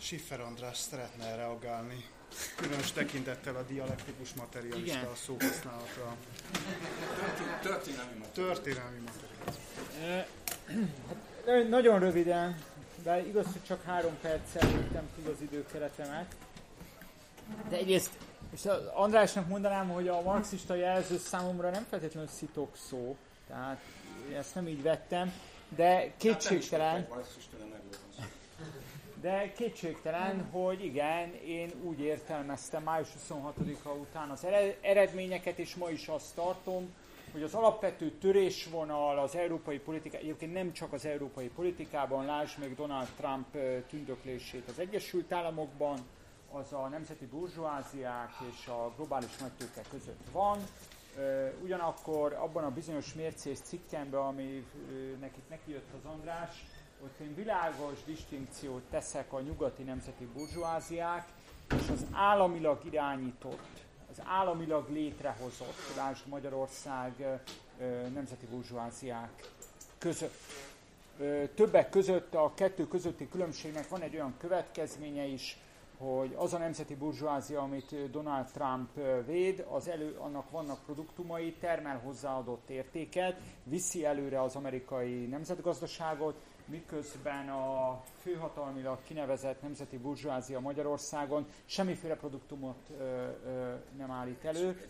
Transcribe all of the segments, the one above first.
Schiffer András szeretne reagálni, különös tekintettel a dialektikus materialista Igen. szóhasználatra. Történelmi materialista. Történelmi materialista. Hát, nagyon röviden, de igaz, hogy csak három perccel ültem túl az időkeretemet. De egyrészt, és Andrásnak mondanám, hogy a marxista jelző számomra nem feltétlenül szitok szó, tehát ezt nem így vettem, de kétségtelen, de kétségtelen, hogy igen, én úgy értelmeztem május 26-a után az eredményeket, és ma is azt tartom, hogy az alapvető törésvonal az európai politika, egyébként nem csak az európai politikában, lásd meg Donald Trump tündöklését az Egyesült Államokban, az a nemzeti burzsóáziák és a globális nagytőke között van. Ugyanakkor abban a bizonyos mércés cikkemben, ami nekik neki jött az András, ott én világos distinkciót teszek a nyugati nemzeti burzsóáziák és az államilag irányított, az államilag létrehozott, lásd Magyarország nemzeti burzsóáziák között. Többek között a kettő közötti különbségnek van egy olyan következménye is, hogy az a nemzeti burzsóázia, amit Donald Trump véd, az elő, annak vannak produktumai, termel hozzáadott értéket, viszi előre az amerikai nemzetgazdaságot, miközben a főhatalmilag kinevezett nemzeti burzsóázia Magyarországon semmiféle produktumot ö, ö, nem állít elő,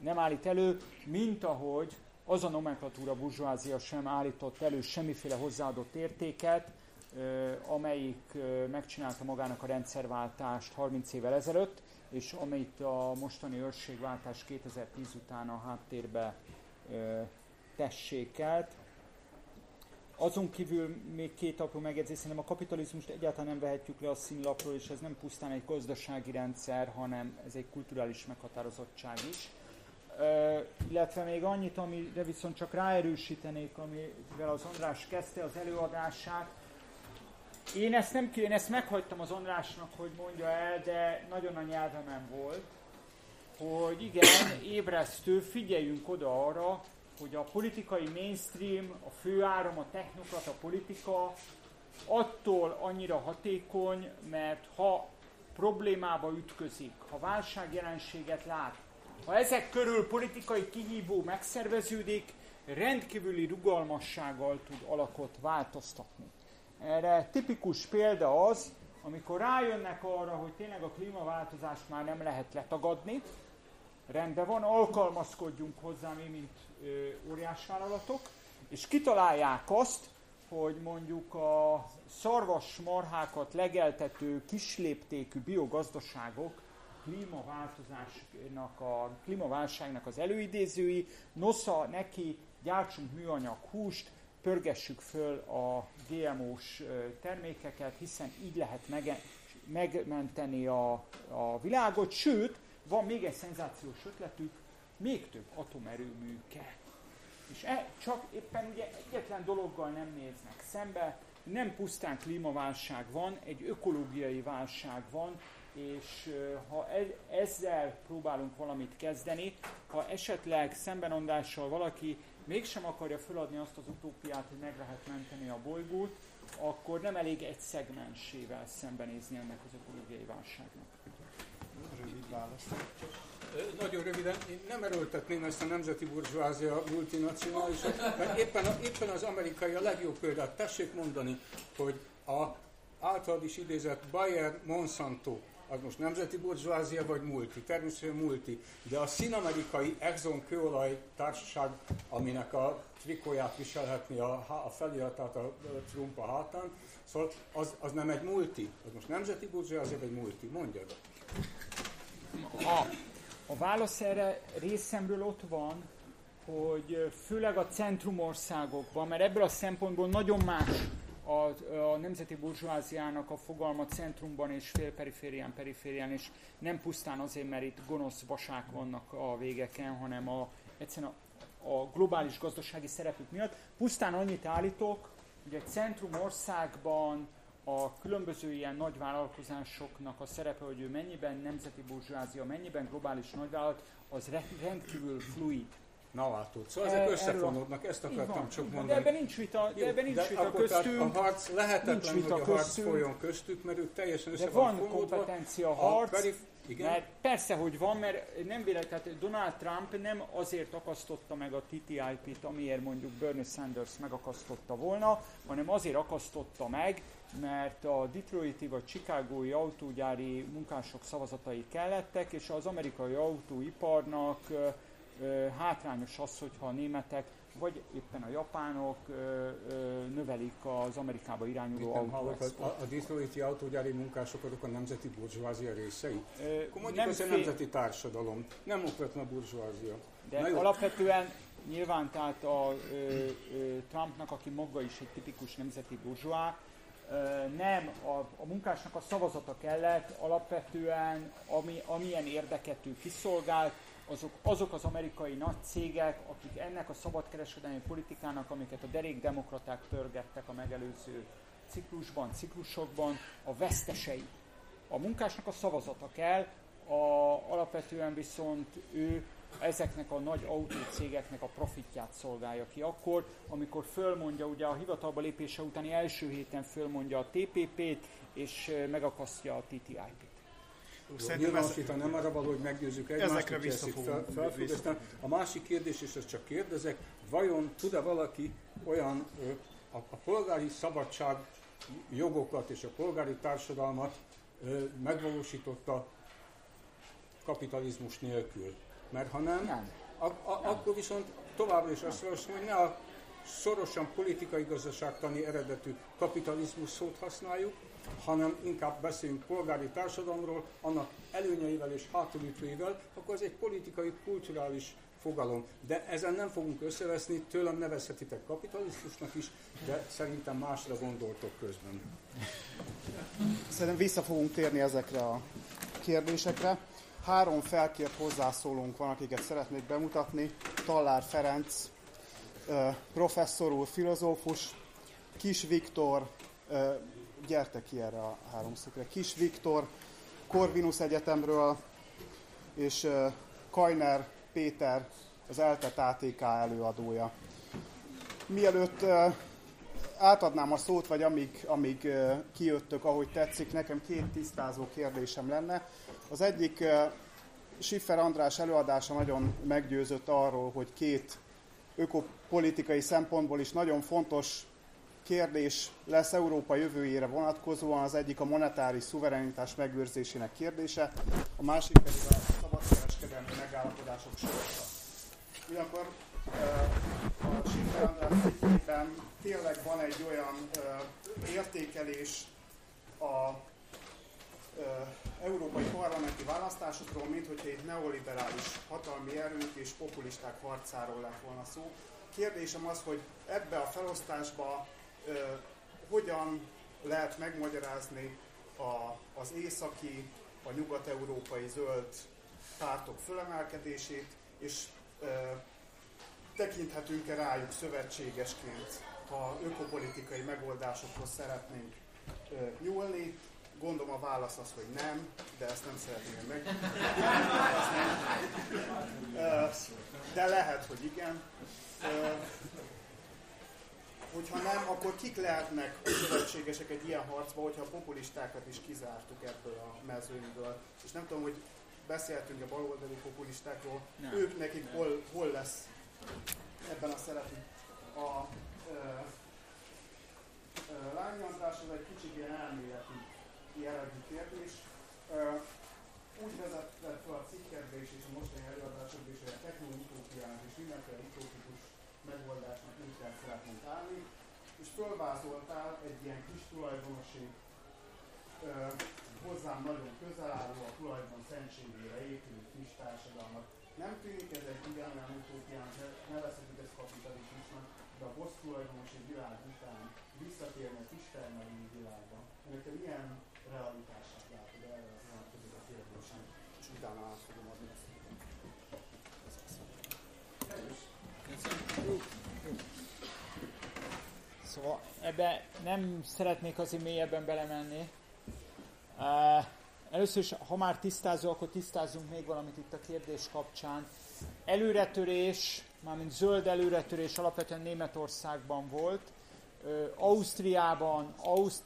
nem állít elő, mint ahogy az a nomenklatúra burzsóázia sem állított elő semmiféle hozzáadott értéket, amelyik megcsinálta magának a rendszerváltást 30 évvel ezelőtt, és amelyik a mostani őrségváltás 2010 után a háttérbe tessékelt. Azon kívül még két apró megjegyzés, szerintem a kapitalizmust egyáltalán nem vehetjük le a színlapról, és ez nem pusztán egy gazdasági rendszer, hanem ez egy kulturális meghatározottság is. Uh, illetve még annyit, amire viszont csak ráerősítenék, amivel az András kezdte az előadását, én ezt nem én ezt meghagytam az Andrásnak, hogy mondja el, de nagyon a nyelvemen volt, hogy igen, ébresztő, figyeljünk oda arra, hogy a politikai mainstream, a főáram, a technokrata politika attól annyira hatékony, mert ha problémába ütközik, ha válságjelenséget lát, ha ezek körül politikai kihívó megszerveződik, rendkívüli rugalmassággal tud alakot változtatni. Erre tipikus példa az, amikor rájönnek arra, hogy tényleg a klímaváltozást már nem lehet letagadni, rendben van, alkalmazkodjunk hozzá mi, mint ö, óriásvállalatok, és kitalálják azt, hogy mondjuk a szarvas marhákat legeltető kisléptékű biogazdaságok klímaváltozásnak, a klímaválságnak az előidézői, nosza neki gyártsunk műanyag húst, pörgessük föl a GMO-s termékeket, hiszen így lehet mege- megmenteni a, a világot, sőt, van még egy szenzációs ötletük, még több atomerőmű kell. És e, csak éppen ugye egyetlen dologgal nem néznek szembe, nem pusztán klímaválság van, egy ökológiai válság van, és ha e, ezzel próbálunk valamit kezdeni, ha esetleg szembenondással valaki mégsem akarja feladni azt az utópiát, hogy meg lehet menteni a bolygót, akkor nem elég egy szegmensével szembenézni ennek az ökológiai válságnak. Rövid válasz. Nagyon röviden, én nem erőltetném ezt a nemzeti burzsóázia multinacionálisat, mert éppen, éppen az amerikai a legjobb példát. Tessék mondani, hogy a általad is idézett Bayer Monsanto az most nemzeti burzsóázia vagy multi? Természetesen multi. De a színamerikai Exxon kőolaj társaság, aminek a trikóját viselhetni a, a feliratát a Trump a hátán, szóval az, az nem egy multi. Az most nemzeti burzsóázia vagy multi? Mondjad. A, a válasz erre részemről ott van, hogy főleg a centrumországokban, mert ebből a szempontból nagyon más a, a nemzeti burzsóáziának a fogalma centrumban és félperiférián, periférián, és nem pusztán azért, mert itt gonosz vasák vannak a végeken, hanem a, egyszerűen a, a globális gazdasági szerepük miatt. Pusztán annyit állítok, hogy egy centrum országban a különböző ilyen nagy vállalkozásoknak a szerepe, hogy ő mennyiben nemzeti burzsóázia, mennyiben globális nagyvállalat, az rendkívül fluid. Na látod, szóval ezek összefonódnak, ezt akartam csak mondani. De ebben nincs vita, de ebben nincs vita köztünk. A harc lehetetlen, hogy a harc folyjon köztük, mert ők teljesen össze De van kompetencia harc, a perif- igen? Mert persze, hogy van, mert nem véletlen, tehát Donald Trump nem azért akasztotta meg a TTIP-t, amiért mondjuk Bernie Sanders megakasztotta volna, hanem azért akasztotta meg, mert a Detroiti vagy Chicagói autógyári munkások szavazatai kellettek, és az amerikai autóiparnak hátrányos az, hogyha a németek vagy éppen a japánok ö, ö, növelik az Amerikába irányuló autóexport. A, a Detroiti autógyári munkások azok a nemzeti burzsvázia részei? Ö, Akkor mondjuk nem az fél... a nemzeti társadalom, nem okvetlen a burzsvázia. De Na alapvetően nyilván tehát a ö, ö, Trumpnak, aki maga is egy tipikus nemzeti burzsvá, nem a, a munkásnak a szavazata kellett, alapvetően ami, amilyen érdeket ő kiszolgált, azok, azok az amerikai nagy cégek, akik ennek a szabadkereskedelmi politikának, amiket a derékdemokraták pörgettek a megelőző ciklusban, ciklusokban, a vesztesei. A munkásnak a szavazata kell, a, alapvetően viszont ő ezeknek a nagy autócégeknek a profitját szolgálja ki akkor, amikor fölmondja, ugye a hivatalba lépése utáni első héten fölmondja a TPP-t, és megakasztja a TTIP-t. Szerintem ez... itt nem arra való, hogy meggyőzzük egymást, ezekre vissza fogunk. Fel, fel, a másik kérdés, és ezt csak kérdezek, vajon tud-e valaki olyan a, a polgári szabadság jogokat és a polgári társadalmat megvalósította kapitalizmus nélkül? Mert ha nem, nem. A, a, nem. akkor viszont továbbra is azt mondom, hogy ne a szorosan politikai-gazdaságtani eredetű kapitalizmus szót használjuk, hanem inkább beszélünk polgári társadalomról, annak előnyeivel és hátulütőivel, akkor ez egy politikai, kulturális fogalom. De ezen nem fogunk összeveszni, tőlem nevezhetitek kapitalizmusnak is, de szerintem másra gondoltok közben. Szerintem vissza fogunk térni ezekre a kérdésekre. Három felkért hozzászólónk van, akiket szeretnék bemutatni. Tallár Ferenc, professzor úr, filozófus, Kis Viktor, gyertek ki erre a háromszögre. Kis Viktor, Corvinus Egyetemről, és Kajner Péter, az ELTET ATK előadója. Mielőtt átadnám a szót, vagy amíg, amíg kijöttök, ahogy tetszik, nekem két tisztázó kérdésem lenne. Az egyik Siffer András előadása nagyon meggyőzött arról, hogy két ökopolitikai szempontból is nagyon fontos kérdés lesz Európa jövőjére vonatkozóan, az egyik a monetáris szuverenitás megőrzésének kérdése, a másik pedig a szabadkereskedelmi megállapodások sorsa. Ugyanakkor a Schiffer tényleg van egy olyan értékelés a európai parlamenti választásokról, mint hogyha itt neoliberális hatalmi erők és populisták harcáról lett volna szó. Kérdésem az, hogy ebbe a felosztásba hogyan lehet megmagyarázni a, az északi, a nyugat-európai zöld pártok fölemelkedését, és ö, tekinthetünk-e rájuk szövetségesként, ha ökopolitikai megoldásokhoz szeretnénk nyúlni. Gondolom a válasz az, hogy nem, de ezt nem szeretném meg. De lehet, hogy igen hogyha nem, akkor kik lehetnek a szövetségesek egy ilyen harcban, hogyha a populistákat is kizártuk ebből a mezőnyből. És nem tudom, hogy beszéltünk a baloldali populistákról, nem, ők nekik nem. Hol, hol lesz ebben a szerepük. A lányantás az egy kicsit ilyen elméleti jellegű kérdés. Úgy vezetett fel a cikkedbe is, és a mostani előadásokban is, hogy a technológiának és mindenféle utópikus megoldásnak úgy kell szeretnénk állni, és fölvázoltál egy ilyen kis tulajdonosi, hozzám nagyon közel álló, a tulajdon szentségére épülő kis társadalmat. Nem tűnik ez egy ugyanolyan utópián, nevezhetjük ezt kapitalizmusnak, de a boss tulajdonosi világ után visszatérni a kistermelői világba. Ennek te milyen realitását látod erre az vonatkozik a kérdésem, és utána át fogom adni ezt. Szóval ebbe nem szeretnék azért mélyebben belemenni. Uh, először is, ha már tisztázó, akkor tisztázzunk még valamit itt a kérdés kapcsán. Előretörés mármint zöld előretörés alapvetően Németországban volt. Ausztriában, Auszt-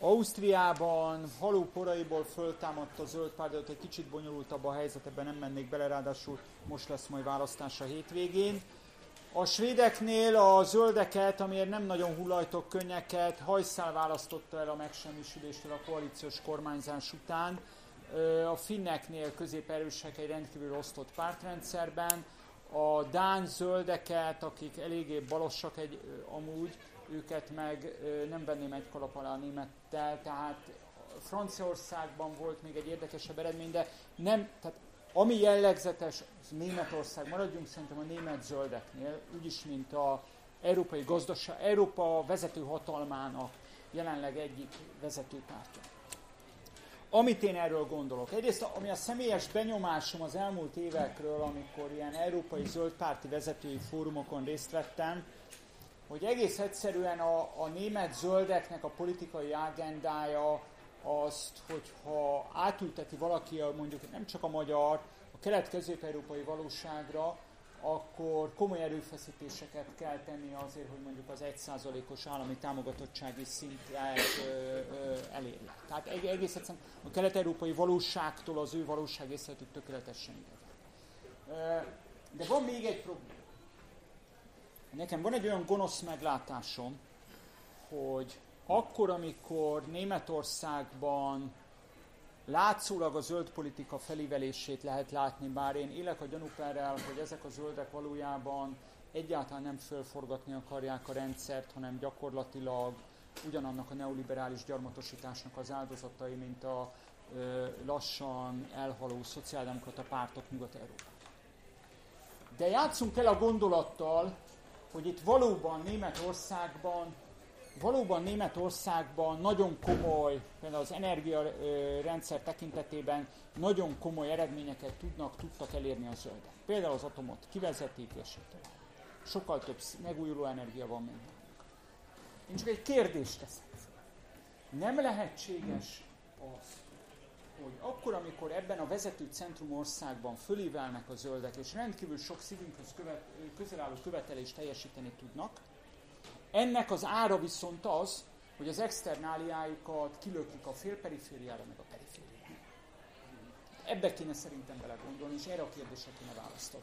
Ausztriában haló poraiból föltámadt a zöld párt, de egy kicsit bonyolultabb a helyzet, ebben nem mennék bele, ráadásul most lesz majd választás a hétvégén. A svédeknél a zöldeket, amiért nem nagyon hullajtok könnyeket, hajszál választotta el a megsemmisüléstől a koalíciós kormányzás után. A finneknél középerősek egy rendkívül osztott pártrendszerben. A dán zöldeket, akik eléggé balosak egy, amúgy, őket meg nem venném egy kalap alá a némettel, tehát Franciaországban volt még egy érdekesebb eredmény, de nem, tehát ami jellegzetes, Németország, maradjunk szerintem a német zöldeknél, úgyis, mint a európai gazdaság, Európa vezető hatalmának jelenleg egyik vezető pártja. Amit én erről gondolok, egyrészt ami a személyes benyomásom az elmúlt évekről, amikor ilyen európai zöldpárti vezetői fórumokon részt vettem, hogy egész egyszerűen a, a német zöldeknek a politikai agendája azt, hogyha átülteti valaki a, mondjuk nem csak a magyar, a kelet-közép-európai valóságra, akkor komoly erőfeszítéseket kell tenni azért, hogy mondjuk az 1%-os állami támogatottsági szintet elérje. Tehát egész egyszerűen a kelet-európai valóságtól az ő valóság észletük tökéletesen idegen. De van még egy probléma. Nekem van egy olyan gonosz meglátásom, hogy akkor, amikor Németországban látszólag a zöld politika felívelését lehet látni, bár én élek a gyanúperrel, hogy ezek a zöldek valójában egyáltalán nem fölforgatni akarják a rendszert, hanem gyakorlatilag ugyanannak a neoliberális gyarmatosításnak az áldozatai, mint a ö, lassan elhaló szociáldemokrata pártok Nyugat-Európában. De játszunk el a gondolattal, hogy itt valóban Németországban valóban Németországban nagyon komoly, például az energiarendszer tekintetében nagyon komoly eredményeket tudnak, tudtak elérni a zöldek. Például az atomot kivezetik, és sokkal több megújuló energia van, mint Én csak egy kérdést teszek Nem lehetséges az, hogy akkor, amikor ebben a vezető centrum országban fölívelnek a zöldek, és rendkívül sok szívünkhöz követ, közel álló követelést teljesíteni tudnak, ennek az ára viszont az, hogy az externáliájukat kilökik a félperifériára, meg a perifériára. Ebbe kéne szerintem belegondolni, és erre a kérdésre kéne választ.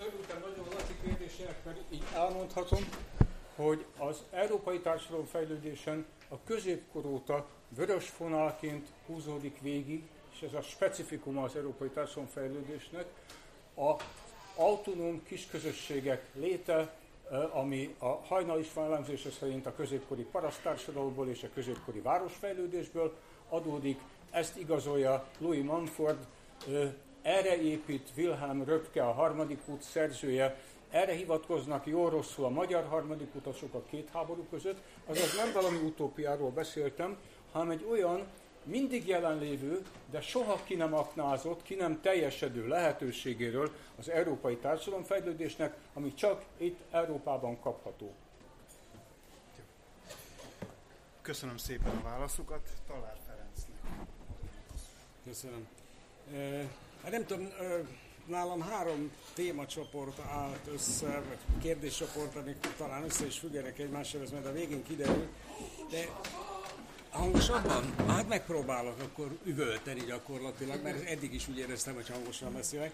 Örültem nagyon Laci kérdésének, mert így elmondhatom, hogy az európai társadalom fejlődésen a középkor óta vörös fonalként húzódik végig, és ez a specifikum az európai társadalom fejlődésnek, a autonóm kisközösségek léte, ami a Hajnal István elemzése szerint a középkori parasztársadalomból és a középkori városfejlődésből adódik. Ezt igazolja Louis Manford, erre épít Wilhelm Röpke, a harmadik út szerzője, erre hivatkoznak jó rosszul a magyar harmadik utasok a két háború között, azaz nem valami utópiáról beszéltem, hanem egy olyan mindig jelenlévő, de soha ki nem aknázott, ki nem teljesedő lehetőségéről az európai társadalomfejlődésnek, ami csak itt Európában kapható. Köszönöm szépen a válaszokat. Talár Ferencnek. Köszönöm. Hát nem tudom, nálam három témacsoport állt össze, vagy kérdéscsoport, amik talán össze is függenek egymással, ez majd a végén kiderül. De hangosabban? Hát megpróbálok akkor üvölteni gyakorlatilag, mert eddig is úgy éreztem, hogy hangosan beszélek.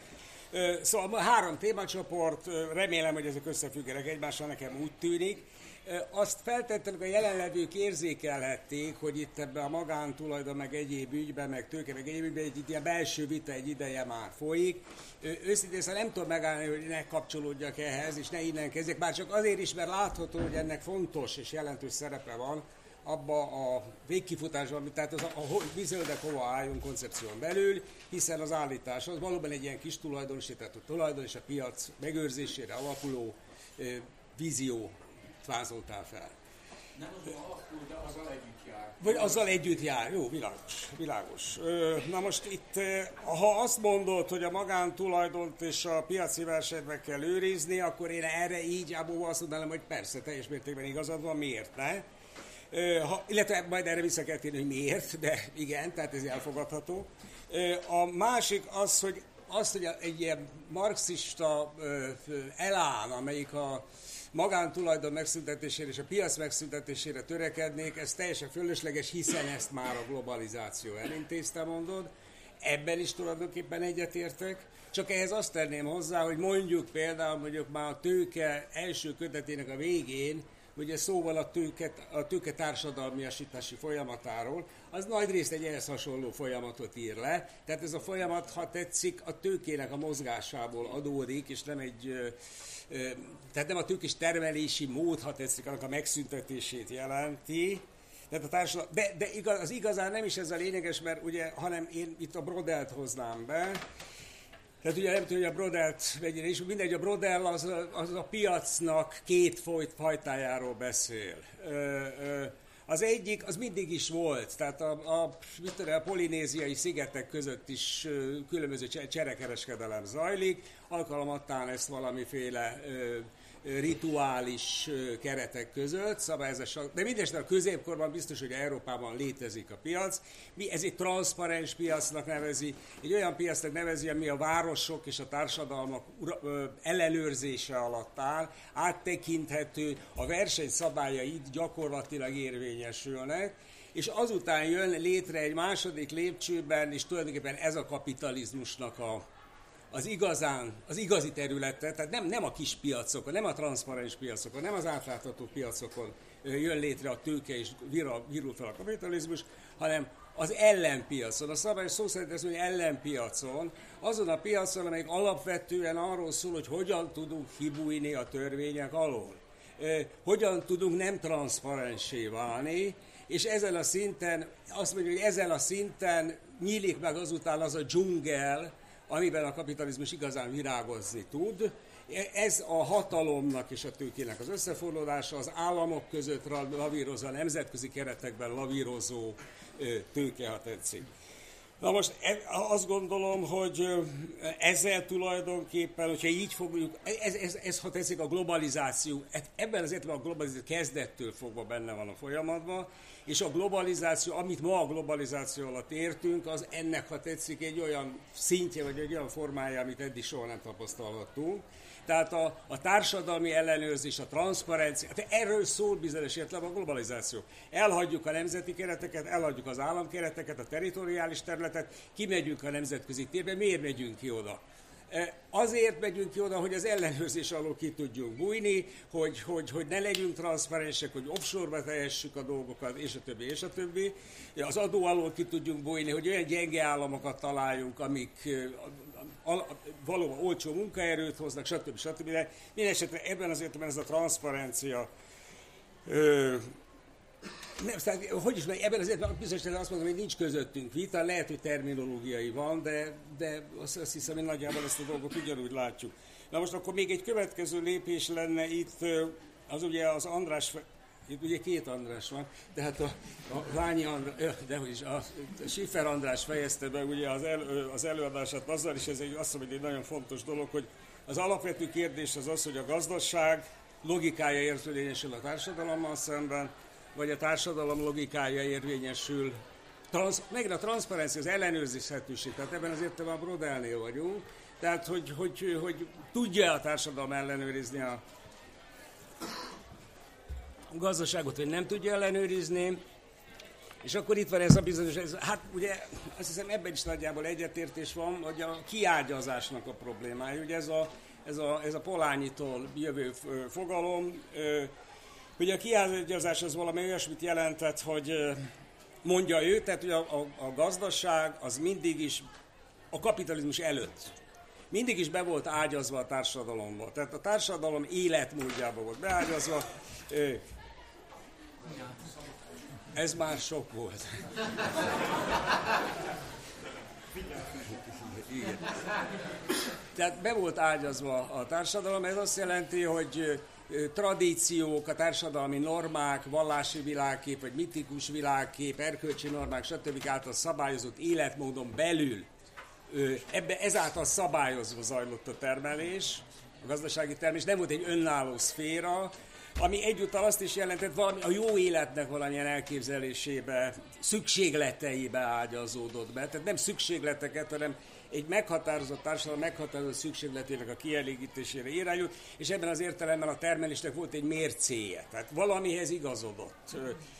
Szóval három témacsoport, remélem, hogy ezek összefüggenek egymással, nekem úgy tűnik. Azt feltettem, hogy a jelenlevők érzékelhették, hogy itt ebben a magántulajdon, meg egyéb ügyben, meg tőke, meg egyéb ügyben egy, egy ilyen belső vita egy ideje már folyik. Őszintén szóval nem tudom megállni, hogy ne kapcsolódjak ehhez, és ne innen kezdjek, bár csak azért is, mert látható, hogy ennek fontos és jelentős szerepe van abba a végkifutásban, tehát az a, a vízöldek hova álljon koncepción belül, hiszen az állítás az valóban egy ilyen kis tulajdonosített a tulajdon és a piac megőrzésére alapuló e, vízió vázoltál fel. Nem az alapul, de azzal együtt jár. Vagy azzal együtt jár, jó, világos, világos. Na most itt, ha azt mondod, hogy a magántulajdont és a piaci versenyt meg kell őrizni, akkor én erre így abból azt mondanám, hogy persze, teljes mértékben igazad van, miért ne? Ha, illetve majd erre vissza kell térni, hogy miért, de igen, tehát ez elfogadható. A másik az, hogy azt, hogy egy ilyen marxista elán, amelyik a magántulajdon megszüntetésére és a piac megszüntetésére törekednék, ez teljesen fölösleges, hiszen ezt már a globalizáció elintézte, mondod. Ebben is tulajdonképpen egyetértek. Csak ehhez azt tenném hozzá, hogy mondjuk például mondjuk már a tőke első kötetének a végén, ugye szóval a tőke, a tőke társadalmiasítási folyamatáról, az nagy részt egy ehhez hasonló folyamatot ír le. Tehát ez a folyamat, ha tetszik, a tőkének a mozgásából adódik, és nem egy tehát nem a tőkés termelési mód, ha tetszik, annak a megszüntetését jelenti, tehát a társadalom, de, de az igazán nem is ez a lényeges, mert ugye, hanem én itt a Brodelt hoznám be, tehát ugye nem tudom, hogy a Brodelt mennyire is, mindegy, a Brodel az, az a piacnak két fajtájáról beszél. Ö, ö, az egyik, az mindig is volt, tehát a, a, tudom, a polinéziai szigetek között is különböző cserekereskedelem zajlik, alkalmattán ezt valamiféle ö, rituális keretek között, szabályozás, de mindesetre a középkorban biztos, hogy Európában létezik a piac. Mi ez egy transzparens piacnak nevezi, egy olyan piacnak nevezi, ami a városok és a társadalmak ellenőrzése alatt áll, áttekinthető, a verseny szabályai gyakorlatilag érvényesülnek, és azután jön létre egy második lépcsőben, és tulajdonképpen ez a kapitalizmusnak a, az igazán, az igazi területe, tehát nem, nem a kis piacokon, nem a transzparens piacokon, nem az átlátható piacokon jön létre a tőke és virul fel a kapitalizmus, hanem az ellenpiacon, a szabályos szó szerint ez, hogy ellenpiacon, azon a piacon, amelyik alapvetően arról szól, hogy hogyan tudunk kibújni a törvények alól. Hogyan tudunk nem transzparensé válni, és ezen a szinten, azt mondjuk, hogy ezen a szinten nyílik meg azután az a dzsungel, amiben a kapitalizmus igazán virágozni tud. Ez a hatalomnak és a tőkének az összefordulása, az államok között lavírozó, a nemzetközi keretekben lavírozó tőke, ha tetszik. Na most e, azt gondolom, hogy ezzel tulajdonképpen, hogyha így fogjuk, ez, ez, ez ha tetszik a globalizáció, ebben az értelemben a globalizáció kezdettől fogva benne van a folyamatban, és a globalizáció, amit ma a globalizáció alatt értünk, az ennek, ha tetszik, egy olyan szintje, vagy egy olyan formája, amit eddig soha nem tapasztalhattunk. Tehát a, a társadalmi ellenőrzés, a transzparencia, tehát erről szól bizonyos értelemben a globalizáció. Elhagyjuk a nemzeti kereteket, elhagyjuk az államkereteket, a teritoriális területet, kimegyünk a nemzetközi térbe, miért megyünk ki oda? Azért megyünk ki oda, hogy az ellenőrzés alól ki tudjunk bújni, hogy, hogy, hogy ne legyünk transzparensek, hogy offshore-ba tehessük a dolgokat, és a többi, és a többi. Az adó alól ki tudjunk bújni, hogy olyan gyenge államokat találjunk, amik valóban olcsó munkaerőt hoznak, stb. stb. De minden esetre ebben az értelemben ez a transzparencia nem, tehát, hogy is mondjam, ebben azért bizonyos azt mondom, hogy nincs közöttünk vita, lehet, hogy terminológiai van, de, de azt, azt hiszem, hogy nagyjából ezt a dolgot ugyanúgy látjuk. Na most akkor még egy következő lépés lenne itt, az ugye az András, itt ugye két András van, tehát a, a Ványi András, de hogy is, a Schiffer András fejezte be ugye az, el, az előadását azzal, és ez egy, azt mondom, hogy egy nagyon fontos dolog, hogy az alapvető kérdés az az, hogy a gazdaság logikája érvényesül a társadalommal szemben, vagy a társadalom logikája érvényesül. Transz, meg a transzparencia, az ellenőrizhetőség, tehát ebben az értelemben a Brodelnél vagyunk, tehát hogy, hogy, hogy tudja a társadalom ellenőrizni a gazdaságot, vagy nem tudja ellenőrizni, és akkor itt van ez a bizonyos, ez, hát ugye azt hiszem ebben is nagyjából egyetértés van, hogy a kiágyazásnak a problémája, ugye ez a, ez a, ez a polányitól jövő fogalom, Ugye a kiállítozás az valami olyasmit jelentett, hogy mondja ő, tehát hogy a, a, a gazdaság az mindig is a kapitalizmus előtt mindig is be volt ágyazva a társadalomba. Tehát a társadalom életmódjába volt beágyazva. Ez már sok volt. Igen. Tehát be volt ágyazva a társadalom, ez azt jelenti, hogy tradíciók, a társadalmi normák, vallási világkép, vagy mitikus világkép, erkölcsi normák, stb. által szabályozott életmódon belül ebbe ezáltal szabályozva zajlott a termelés, a gazdasági termelés, nem volt egy önálló szféra, ami egyúttal azt is jelentett, valami a jó életnek valamilyen elképzelésébe, szükségleteibe ágyazódott be. Tehát nem szükségleteket, hanem egy meghatározott társadalom meghatározott szükségletének a kielégítésére irányult, és ebben az értelemben a termelésnek volt egy mércéje, tehát valamihez igazodott.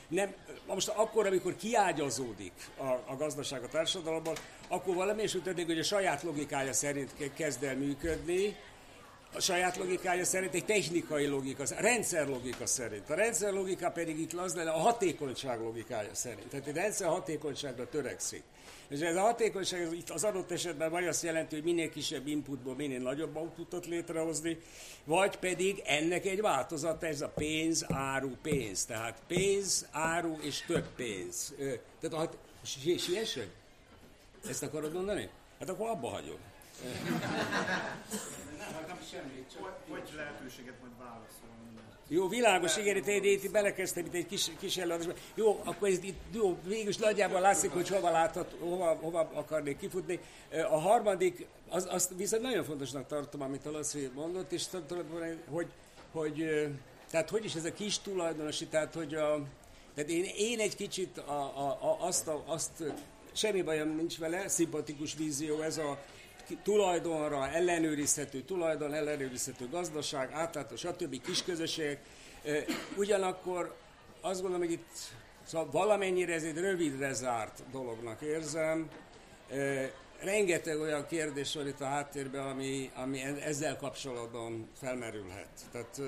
Nem, most akkor, amikor kiágyazódik a, a gazdaság a társadalomban, akkor valami, és utána, hogy a saját logikája szerint kezd el működni, a saját logikája szerint egy technikai logika, rendszer logika szerint. A rendszer logika pedig itt az lenne a hatékonyság logikája szerint. Tehát egy rendszer hatékonyságra törekszik. És ez a hatékonyság ez itt az adott esetben vagy azt jelenti, hogy minél kisebb inputból minél nagyobb outputot létrehozni, vagy pedig ennek egy változata, ez a pénz, áru, pénz. Tehát pénz, áru és több pénz. Tehát a, siesség? Ezt akarod mondani? Hát akkor abba hagyom. Nem, semmi, csak vagy lehetőséget majd válaszolni. Jó, világos, igen, itt, itt, itt belekezdtem itt egy kis, kis előadásba. Jó, akkor ez itt, jó, végül nagyjából látszik, hogy hova láthat, hova, hova akarnék kifutni. A harmadik, az, azt viszont nagyon fontosnak tartom, amit a Laci mondott, és hogy, hogy, tehát hogy is ez a kis tulajdonosi, tehát hogy a, tehát én, én egy kicsit a, a, a, azt, a, azt, semmi bajom nincs vele, szimpatikus vízió ez a tulajdonra ellenőrizhető tulajdon, ellenőrizhető gazdaság, átlátó, stb. kisközösségek. Ugyanakkor azt gondolom, hogy itt szóval valamennyire ez egy rövidre zárt dolognak érzem. Rengeteg olyan kérdés van itt a háttérben, ami, ami e-, ezzel kapcsolatban felmerülhet. Tehát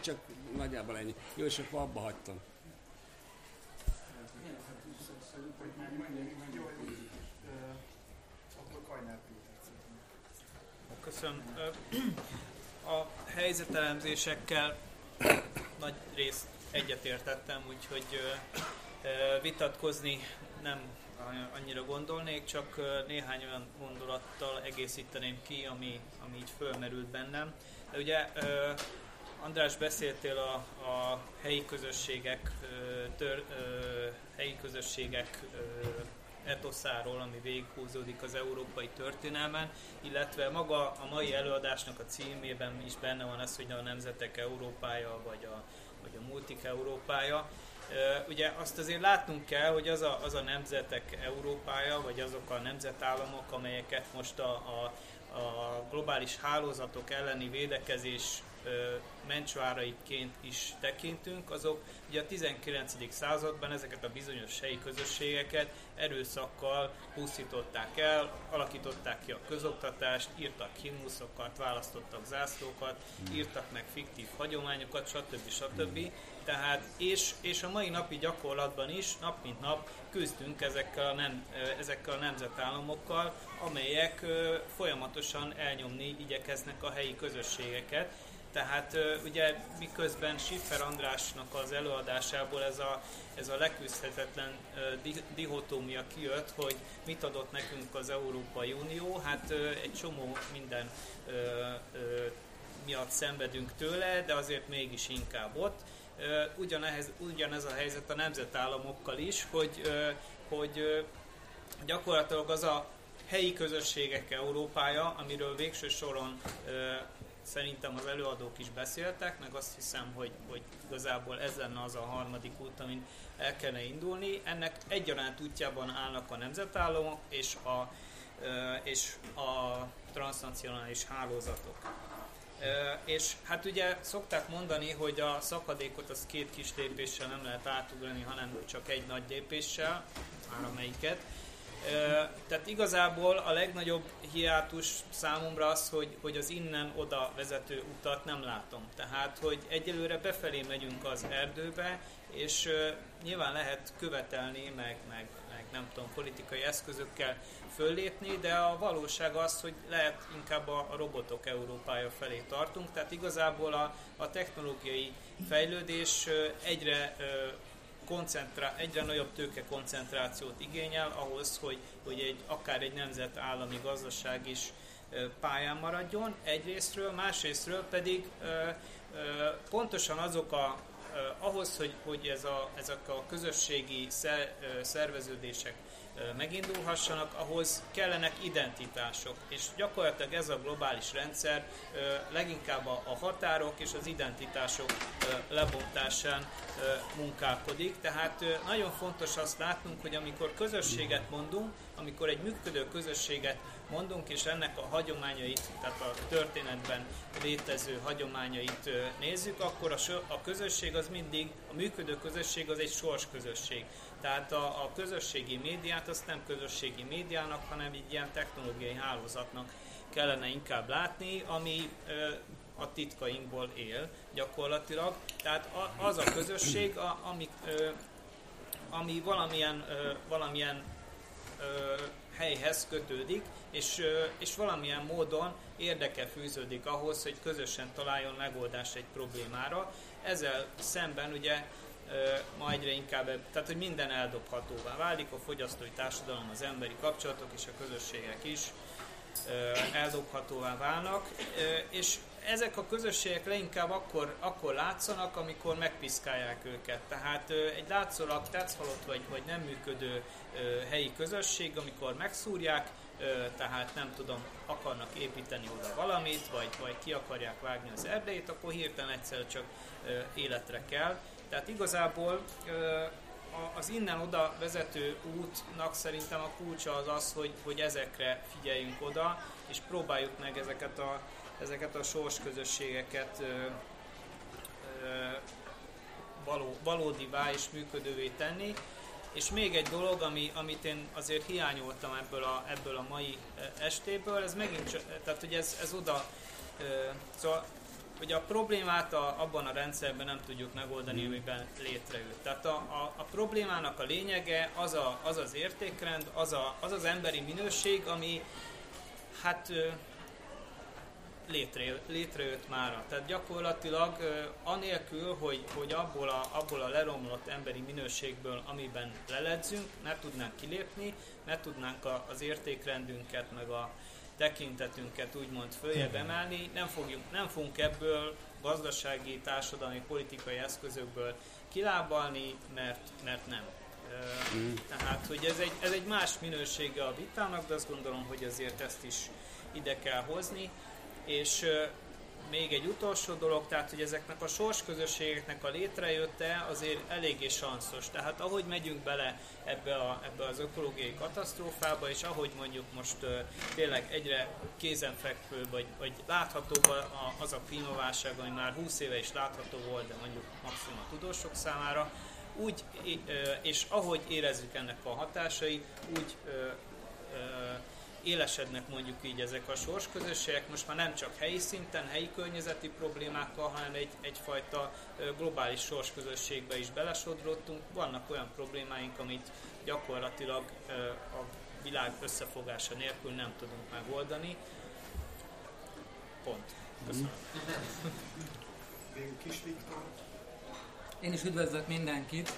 csak nagyjából ennyi. Jó, és akkor abba hagytam. Köszönöm. A helyzetelemzésekkel nagy részt egyetértettem, úgyhogy vitatkozni nem annyira gondolnék, csak néhány olyan gondolattal egészíteném ki, ami, ami így fölmerült bennem. De ugye András, beszéltél a, a helyi közösségek, tör, helyi közösségek etoszáról, ami végighúzódik az európai történelmen, illetve maga a mai előadásnak a címében is benne van az, hogy a nemzetek Európája, vagy a, vagy a multik Európája. Ugye azt azért látnunk kell, hogy az a, az a nemzetek Európája, vagy azok a nemzetállamok, amelyeket most a, a, a globális hálózatok elleni védekezés mencsváraiként is tekintünk, azok ugye a 19. században ezeket a bizonyos helyi közösségeket erőszakkal pusztították el, alakították ki a közoktatást, írtak himnuszokat, választottak zászlókat, írtak meg fiktív hagyományokat, stb. stb. Tehát, és, és a mai napi gyakorlatban is, nap mint nap küzdünk ezekkel a, nem, ezekkel a nemzetállamokkal, amelyek folyamatosan elnyomni igyekeznek a helyi közösségeket, tehát ugye miközben Schiffer Andrásnak az előadásából ez a, ez a leküzdhetetlen dihotómia kijött, hogy mit adott nekünk az Európai Unió, hát egy csomó minden miatt szenvedünk tőle, de azért mégis inkább ott. Ugyanez, ugyanez a helyzet a nemzetállamokkal is, hogy, hogy gyakorlatilag az a helyi közösségek Európája, amiről végső soron szerintem az előadók is beszéltek, meg azt hiszem, hogy, hogy igazából ez lenne az a harmadik út, amin el kellene indulni. Ennek egyaránt útjában állnak a nemzetállamok és a, és a transnacionális hálózatok. És hát ugye szokták mondani, hogy a szakadékot az két kis lépéssel nem lehet átugrani, hanem csak egy nagy lépéssel, már amelyiket. Tehát igazából a legnagyobb hiátus számomra az, hogy, hogy az innen oda vezető utat nem látom. Tehát, hogy egyelőre befelé megyünk az erdőbe, és nyilván lehet követelni, meg, meg, meg nem tudom, politikai eszközökkel föllépni, de a valóság az, hogy lehet inkább a, robotok Európája felé tartunk, tehát igazából a, a technológiai fejlődés egyre koncentrá, egyre nagyobb tőke koncentrációt igényel ahhoz, hogy, hogy egy, akár egy nemzetállami gazdaság is pályán maradjon egyrésztről, másrésztről pedig pontosan azok a ahhoz, hogy, hogy ez a, ezek a közösségi szer, szerveződések megindulhassanak, ahhoz kellenek identitások. És gyakorlatilag ez a globális rendszer leginkább a határok és az identitások lebontásán munkálkodik. Tehát nagyon fontos azt látnunk, hogy amikor közösséget mondunk, amikor egy működő közösséget mondunk, és ennek a hagyományait, tehát a történetben létező hagyományait nézzük, akkor a, közösség az mindig, a működő közösség az egy sors közösség. Tehát a, a közösségi médiát azt nem közösségi médiának, hanem egy ilyen technológiai hálózatnak kellene inkább látni, ami ö, a titkainkból él gyakorlatilag. Tehát a, az a közösség, a, ami, ö, ami valamilyen, ö, valamilyen ö, helyhez kötődik, és, ö, és valamilyen módon érdeke fűződik ahhoz, hogy közösen találjon megoldást egy problémára. Ezzel szemben ugye ma egyre inkább, tehát hogy minden eldobhatóvá válik, a fogyasztói társadalom, az emberi kapcsolatok és a közösségek is eldobhatóvá válnak, és ezek a közösségek leginkább akkor, akkor látszanak, amikor megpiszkálják őket. Tehát egy látszólag tetszhalott vagy, vagy nem működő helyi közösség, amikor megszúrják, tehát nem tudom, akarnak építeni oda valamit, vagy, vagy ki akarják vágni az erdeit, akkor hirtelen egyszer csak életre kell. Tehát igazából az innen oda vezető útnak szerintem a kulcsa az az, hogy, hogy ezekre figyeljünk oda, és próbáljuk meg ezeket a, ezeket a sorsközösségeket való, valódivá és működővé tenni. És még egy dolog, ami, amit én azért hiányoltam ebből a, ebből a mai estéből, ez megint tehát hogy ez, ez oda, szóval hogy a problémát a, abban a rendszerben nem tudjuk megoldani, mm. amiben létrejött. Tehát a, a, a problémának a lényege az a, az, az értékrend, az, a, az az emberi minőség, ami hát létre, létrejött mára. Tehát gyakorlatilag anélkül, hogy, hogy abból, a, abból a leromlott emberi minőségből, amiben leledzünk, ne tudnánk kilépni, ne tudnánk a, az értékrendünket, meg a, tekintetünket úgymond följebb emelni, nem, fogjuk, nem fogunk ebből gazdasági, társadalmi, politikai eszközökből kilábalni, mert, mert nem. Mm. Tehát, hogy ez egy, ez egy más minősége a vitának, de azt gondolom, hogy azért ezt is ide kell hozni, és még egy utolsó dolog, tehát hogy ezeknek a sorsközösségeknek a létrejötte azért eléggé sanszos. Tehát ahogy megyünk bele ebbe, a, ebbe az ökológiai katasztrófába, és ahogy mondjuk most uh, tényleg egyre kézenfekvő, vagy, vagy látható az a klímaválság, ami már 20 éve is látható volt, de mondjuk maximum a tudósok számára, úgy, és ahogy érezzük ennek a hatásai, úgy élesednek mondjuk így ezek a sorsközösségek, most már nem csak helyi szinten, helyi környezeti problémákkal, hanem egy, egyfajta globális sorsközösségbe is belesodrottunk. Vannak olyan problémáink, amit gyakorlatilag a világ összefogása nélkül nem tudunk megoldani. Pont. Köszönöm. Kis Viktor. Én is üdvözlök mindenkit.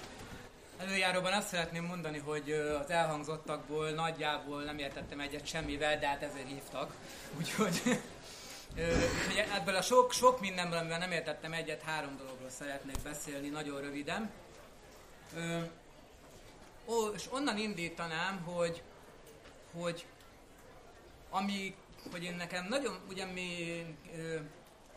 Előjáróban azt szeretném mondani, hogy az elhangzottakból nagyjából nem értettem egyet semmivel, de hát ezért hívtak. Úgyhogy, úgyhogy ebből a sok, sok mindenből, amivel nem értettem egyet, három dologról szeretnék beszélni, nagyon röviden. Ó, és onnan indítanám, hogy, hogy ami, hogy én nekem nagyon, ugye mi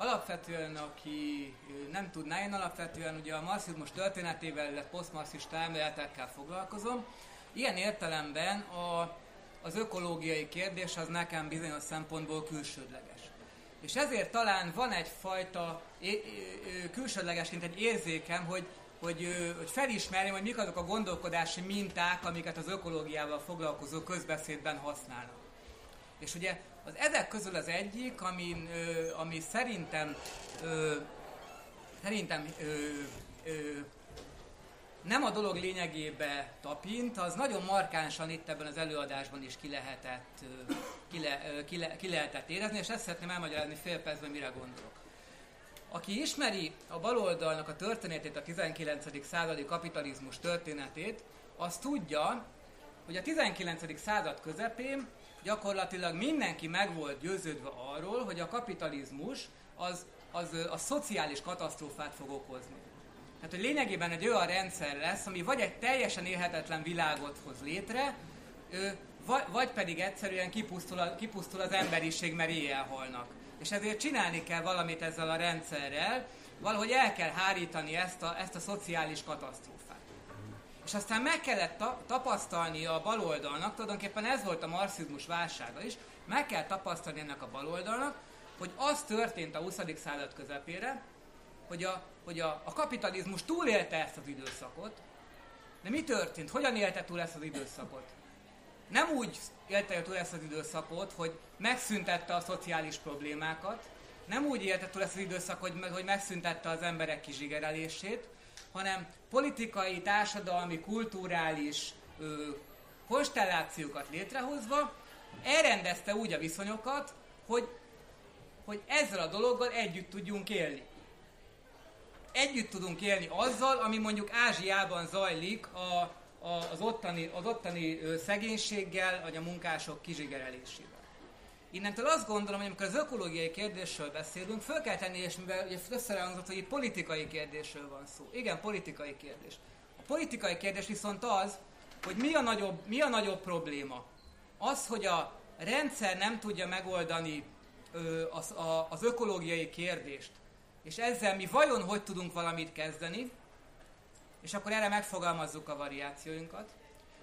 alapvetően, aki nem tudná, én alapvetően ugye a marxizmus történetével, illetve posztmarxista elméletekkel foglalkozom. Ilyen értelemben a, az ökológiai kérdés az nekem bizonyos szempontból külsődleges. És ezért talán van egyfajta külsődlegesként egy érzékem, hogy, hogy, hogy felismerjem, hogy mik azok a gondolkodási minták, amiket az ökológiával foglalkozó közbeszédben használnak. És ugye az ezek közül az egyik, ami, ö, ami szerintem ö, szerintem ö, ö, nem a dolog lényegébe tapint, az nagyon markánsan itt ebben az előadásban is ki lehetett, ki, le, ki, le, ki lehetett érezni, és ezt szeretném elmagyarázni fél percben, mire gondolok. Aki ismeri a baloldalnak a történetét, a 19. századi kapitalizmus történetét, az tudja, hogy a 19. század közepén gyakorlatilag mindenki meg volt győződve arról, hogy a kapitalizmus az, az a szociális katasztrófát fog okozni. Hát, hogy lényegében egy olyan rendszer lesz, ami vagy egy teljesen élhetetlen világot hoz létre, vagy pedig egyszerűen kipusztul, a, kipusztul az emberiség, mert éjjel halnak. És ezért csinálni kell valamit ezzel a rendszerrel, valahogy el kell hárítani ezt a, ezt a szociális katasztrófát. És aztán meg kellett ta- tapasztalni a baloldalnak, tulajdonképpen ez volt a marxizmus válsága is, meg kell tapasztalni ennek a baloldalnak, hogy az történt a 20. század közepére, hogy a, hogy a, a kapitalizmus túlélte ezt az időszakot, de mi történt? Hogyan élte túl ezt az időszakot? Nem úgy élte túl ezt az időszakot, hogy megszüntette a szociális problémákat, nem úgy élte túl ezt az időszakot, hogy, hogy megszüntette az emberek kizsigerelését, hanem politikai, társadalmi, kulturális ö, konstellációkat létrehozva elrendezte úgy a viszonyokat, hogy, hogy ezzel a dologgal együtt tudjunk élni. Együtt tudunk élni azzal, ami mondjuk Ázsiában zajlik a, a, az ottani, az ottani szegénységgel, vagy a munkások kizsigerelésével. Innentől azt gondolom, hogy amikor az ökológiai kérdésről beszélünk, föl kell tenni, és mivel ugye összerehangzott, hogy itt politikai kérdésről van szó. Igen, politikai kérdés. A politikai kérdés viszont az, hogy mi a nagyobb, mi a nagyobb probléma. Az, hogy a rendszer nem tudja megoldani ö, az, a, az ökológiai kérdést, és ezzel mi vajon hogy tudunk valamit kezdeni, és akkor erre megfogalmazzuk a variációinkat.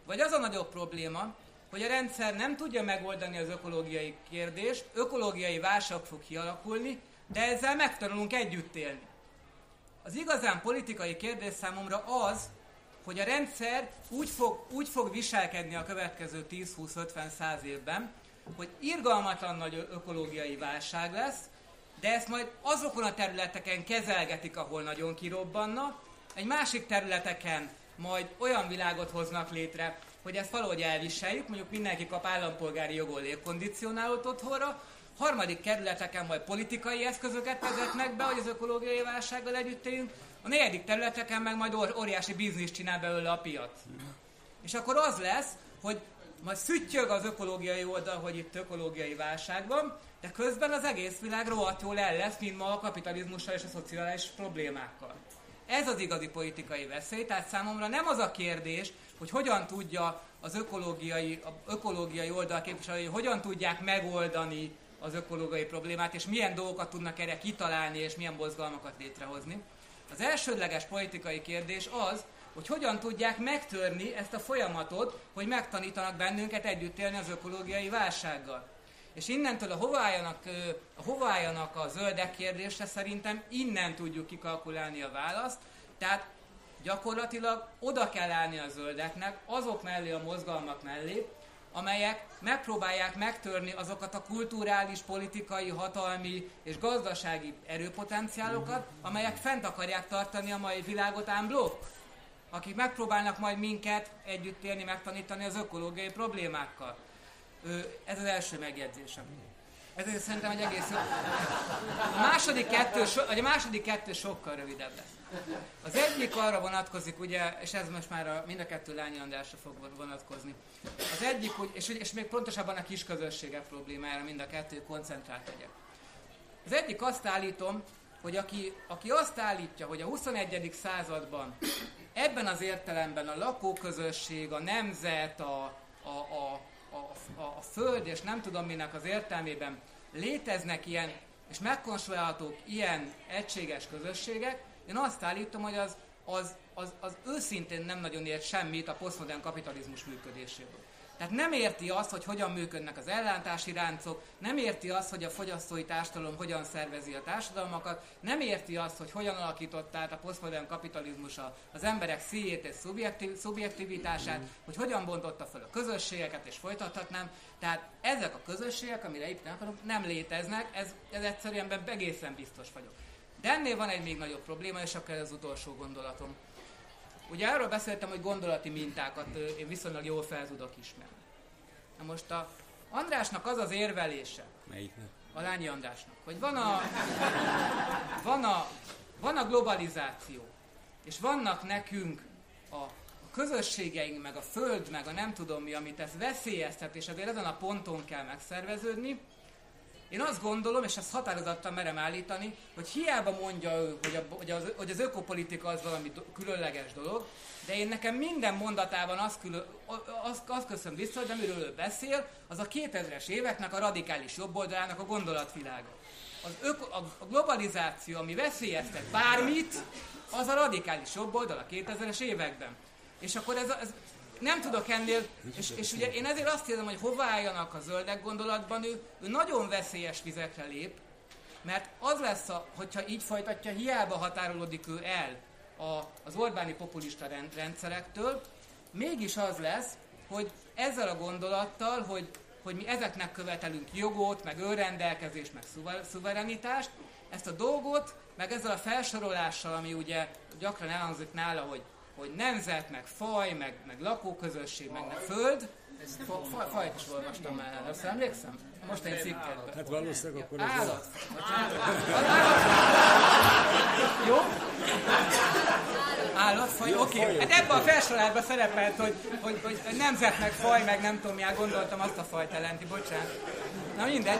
Vagy az a nagyobb probléma, hogy a rendszer nem tudja megoldani az ökológiai kérdést, ökológiai válság fog kialakulni, de ezzel megtanulunk együtt élni. Az igazán politikai kérdés számomra az, hogy a rendszer úgy fog, úgy fog viselkedni a következő 10-20-50-100 évben, hogy irgalmatlan nagy ökológiai válság lesz, de ezt majd azokon a területeken kezelgetik, ahol nagyon kirobbanna, egy másik területeken majd olyan világot hoznak létre, hogy ezt valahogy elviseljük, mondjuk mindenki kap állampolgári jogon légkondicionálót otthonra, harmadik kerületeken majd politikai eszközöket vezetnek be, hogy az ökológiai válsággal együtt éljünk, a negyedik területeken meg majd óriási bizniszt csinál belőle a piac. És akkor az lesz, hogy majd szüttyög az ökológiai oldal, hogy itt ökológiai válság van, de közben az egész világ rohadt jól el lesz, mint ma a kapitalizmussal és a szociális problémákkal. Ez az igazi politikai veszély, tehát számomra nem az a kérdés, hogy hogyan tudja az ökológiai, a ökológiai oldal képviselői, hogyan tudják megoldani az ökológiai problémát, és milyen dolgokat tudnak erre kitalálni, és milyen mozgalmakat létrehozni. Az elsődleges politikai kérdés az, hogy hogyan tudják megtörni ezt a folyamatot, hogy megtanítanak bennünket együtt élni az ökológiai válsággal. És innentől a hovájanak, a hovájanak a zöldek kérdése szerintem innen tudjuk kikalkulálni a választ. Tehát gyakorlatilag oda kell állni a zöldeknek, azok mellé, a mozgalmak mellé, amelyek megpróbálják megtörni azokat a kulturális, politikai, hatalmi és gazdasági erőpotenciálokat, amelyek fent akarják tartani a mai világot ám blokk, akik megpróbálnak majd minket együtt élni, megtanítani az ökológiai problémákkal. Ez az első megjegyzésem. Ezért szerintem egy egész... A második kettő, so, a második kettő sokkal rövidebb lesz. Az egyik arra vonatkozik, ugye, és ez most már a, mind a kettő Lányi fog vonatkozni. Az egyik, és, és még pontosabban a kis közösségek problémára mind a kettő koncentrált legyek. Az egyik azt állítom, hogy aki, aki azt állítja, hogy a 21. században ebben az értelemben a lakóközösség, a nemzet, a, a, a, a, a föld és nem tudom minek az értelmében léteznek ilyen, és megkonstruálhatók ilyen egységes közösségek, én azt állítom, hogy az, az, az, az őszintén nem nagyon ért semmit a posztmodern kapitalizmus működéséből. Tehát nem érti azt, hogy hogyan működnek az ellátási ráncok, nem érti azt, hogy a fogyasztói társadalom hogyan szervezi a társadalmakat, nem érti azt, hogy hogyan alakított át a posztmodern kapitalizmus az emberek szíjét és szubjektiv, szubjektivitását, hogy hogyan bontotta fel a közösségeket, és folytathatnám. Tehát ezek a közösségek, amire nem akarok, nem léteznek, ez, ez egyszerűen egészen biztos vagyok. De ennél van egy még nagyobb probléma, és akkor ez az utolsó gondolatom. Ugye arról beszéltem, hogy gondolati mintákat én viszonylag jól fel tudok ismerni. Na most a Andrásnak az az érvelése, Melyiknek? a Lányi Andrásnak, hogy van a, van a, van a globalizáció, és vannak nekünk a közösségeink, meg a föld, meg a nem tudom mi, amit ez veszélyeztet, és azért ezen a ponton kell megszerveződni, Én azt gondolom, és ezt határozottan merem állítani, hogy hiába mondja ő, hogy, a, hogy, az, hogy az ökopolitika az valami do, különleges dolog, de én nekem minden mondatában azt, külön, azt, azt köszönöm vissza, hogy amiről ő beszél, az a 2000-es éveknek a radikális jobboldalának a gondolatvilága. Az öko, a, globalizáció, ami veszélyeztet bármit, az a radikális jobboldal a 2000-es években. És akkor ez, ez nem tudok ennél, és, és ugye én ezért azt érzem, hogy hova álljanak a zöldek gondolatban, ő, ő nagyon veszélyes vizekre lép, mert az lesz, a, hogyha így folytatja, hiába határolódik ő el a, az Orbáni populista rendszerektől, mégis az lesz, hogy ezzel a gondolattal, hogy, hogy mi ezeknek követelünk jogot, meg önrendelkezést, meg szuverenitást, ezt a dolgot, meg ezzel a felsorolással, ami ugye gyakran elhangzik nála, hogy hogy nemzet, meg faj, meg, meg lakóközösség, meg, meg föld, ezt faj, fajt is olvastam már, azt emlékszem? Most egy cikkedben. Hát valószínűleg akkor ez állat. Jó? Állatfaj, oké. Okay. Hát ebben a felsorolásban szerepelt, hogy, hogy, hogy nemzet, meg faj, meg nem tudom, milyen gondoltam azt a fajt jelenti, bocsánat. Na mindegy.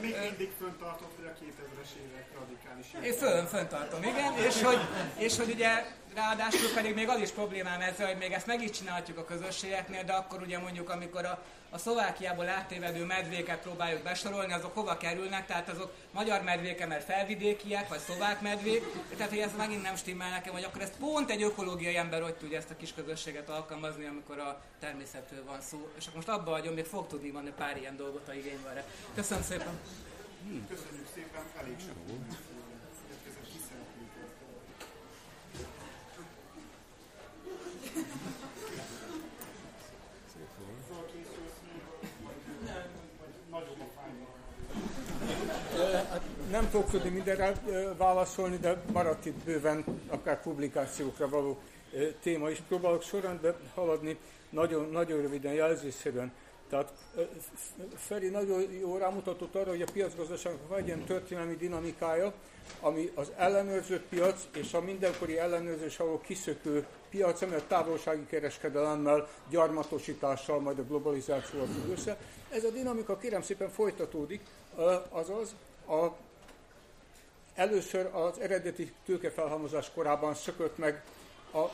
Még mindig föntartott, hogy a 2000-es évek radikális. Én fönn, föntartom, igen, és hogy, és hogy ugye Ráadásul pedig még az is problémám ezzel, hogy még ezt meg is csinálhatjuk a közösségeknél, de akkor ugye mondjuk, amikor a, a Szlovákiából áttévedő medvéket próbáljuk besorolni, azok hova kerülnek, tehát azok magyar medvéke, mert felvidékiek, vagy szlovák medvék, tehát hogy ez megint nem stimmel nekem, hogy akkor ezt pont egy ökológiai ember hogy tudja ezt a kis közösséget alkalmazni, amikor a természetről van szó. És akkor most abba vagyom, még fog tudni mondani pár ilyen dolgot, a igény van Köszönöm szépen! Köszönjük szépen, elég sem. Nem fogok tudni mindenre válaszolni, de maradt itt bőven akár publikációkra való téma is. Próbálok sorrendbe haladni, nagyon, nagyon röviden, jelzésszerűen. Tehát Feri nagyon jó rámutatott arra, hogy a piacgazdaságnak van egy ilyen történelmi dinamikája, ami az ellenőrzött piac és a mindenkori ellenőrzés alól kiszökő piac, ami a távolsági kereskedelemmel, gyarmatosítással, majd a globalizációval függ össze. Ez a dinamika kérem szépen folytatódik, azaz a Először az eredeti tőkefelhalmozás korában szökött meg a,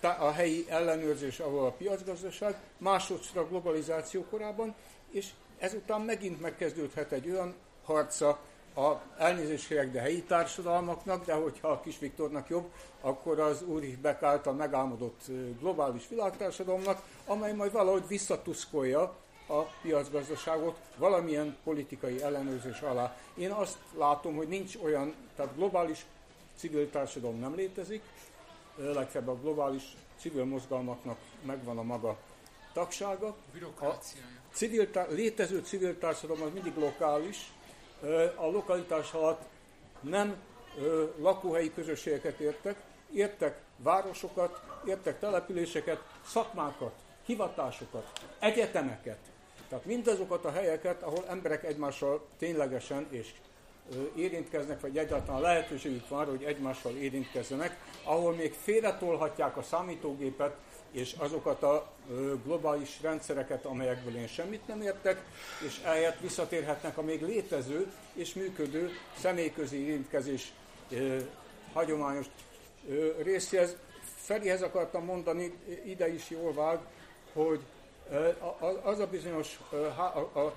a helyi ellenőrzés, ahol a piacgazdaság, másodszor a globalizáció korában, és ezután megint megkezdődhet egy olyan harca a elnézést de helyi társadalmaknak, de hogyha a kis Viktornak jobb, akkor az Ulrich által megálmodott globális világtársadalomnak, amely majd valahogy visszatuszkolja a piacgazdaságot valamilyen politikai ellenőrzés alá. Én azt látom, hogy nincs olyan, tehát globális civil társadalom nem létezik, legfeljebb a globális civil mozgalmaknak megvan a maga tagsága. A civil, létező civil társadalom az mindig lokális, a lokalitás alatt nem lakóhelyi közösségeket értek, értek városokat, értek településeket, szakmákat, hivatásokat, egyetemeket, tehát mindazokat a helyeket, ahol emberek egymással ténylegesen és érintkeznek, vagy egyáltalán lehetőségük van hogy egymással érintkezzenek, ahol még félretolhatják a számítógépet, és azokat a globális rendszereket, amelyekből én semmit nem értek, és eljött visszatérhetnek a még létező és működő személyközi érintkezés hagyományos részéhez. Ferihez akartam mondani, ide is jól vág, hogy az a bizonyos, a, a,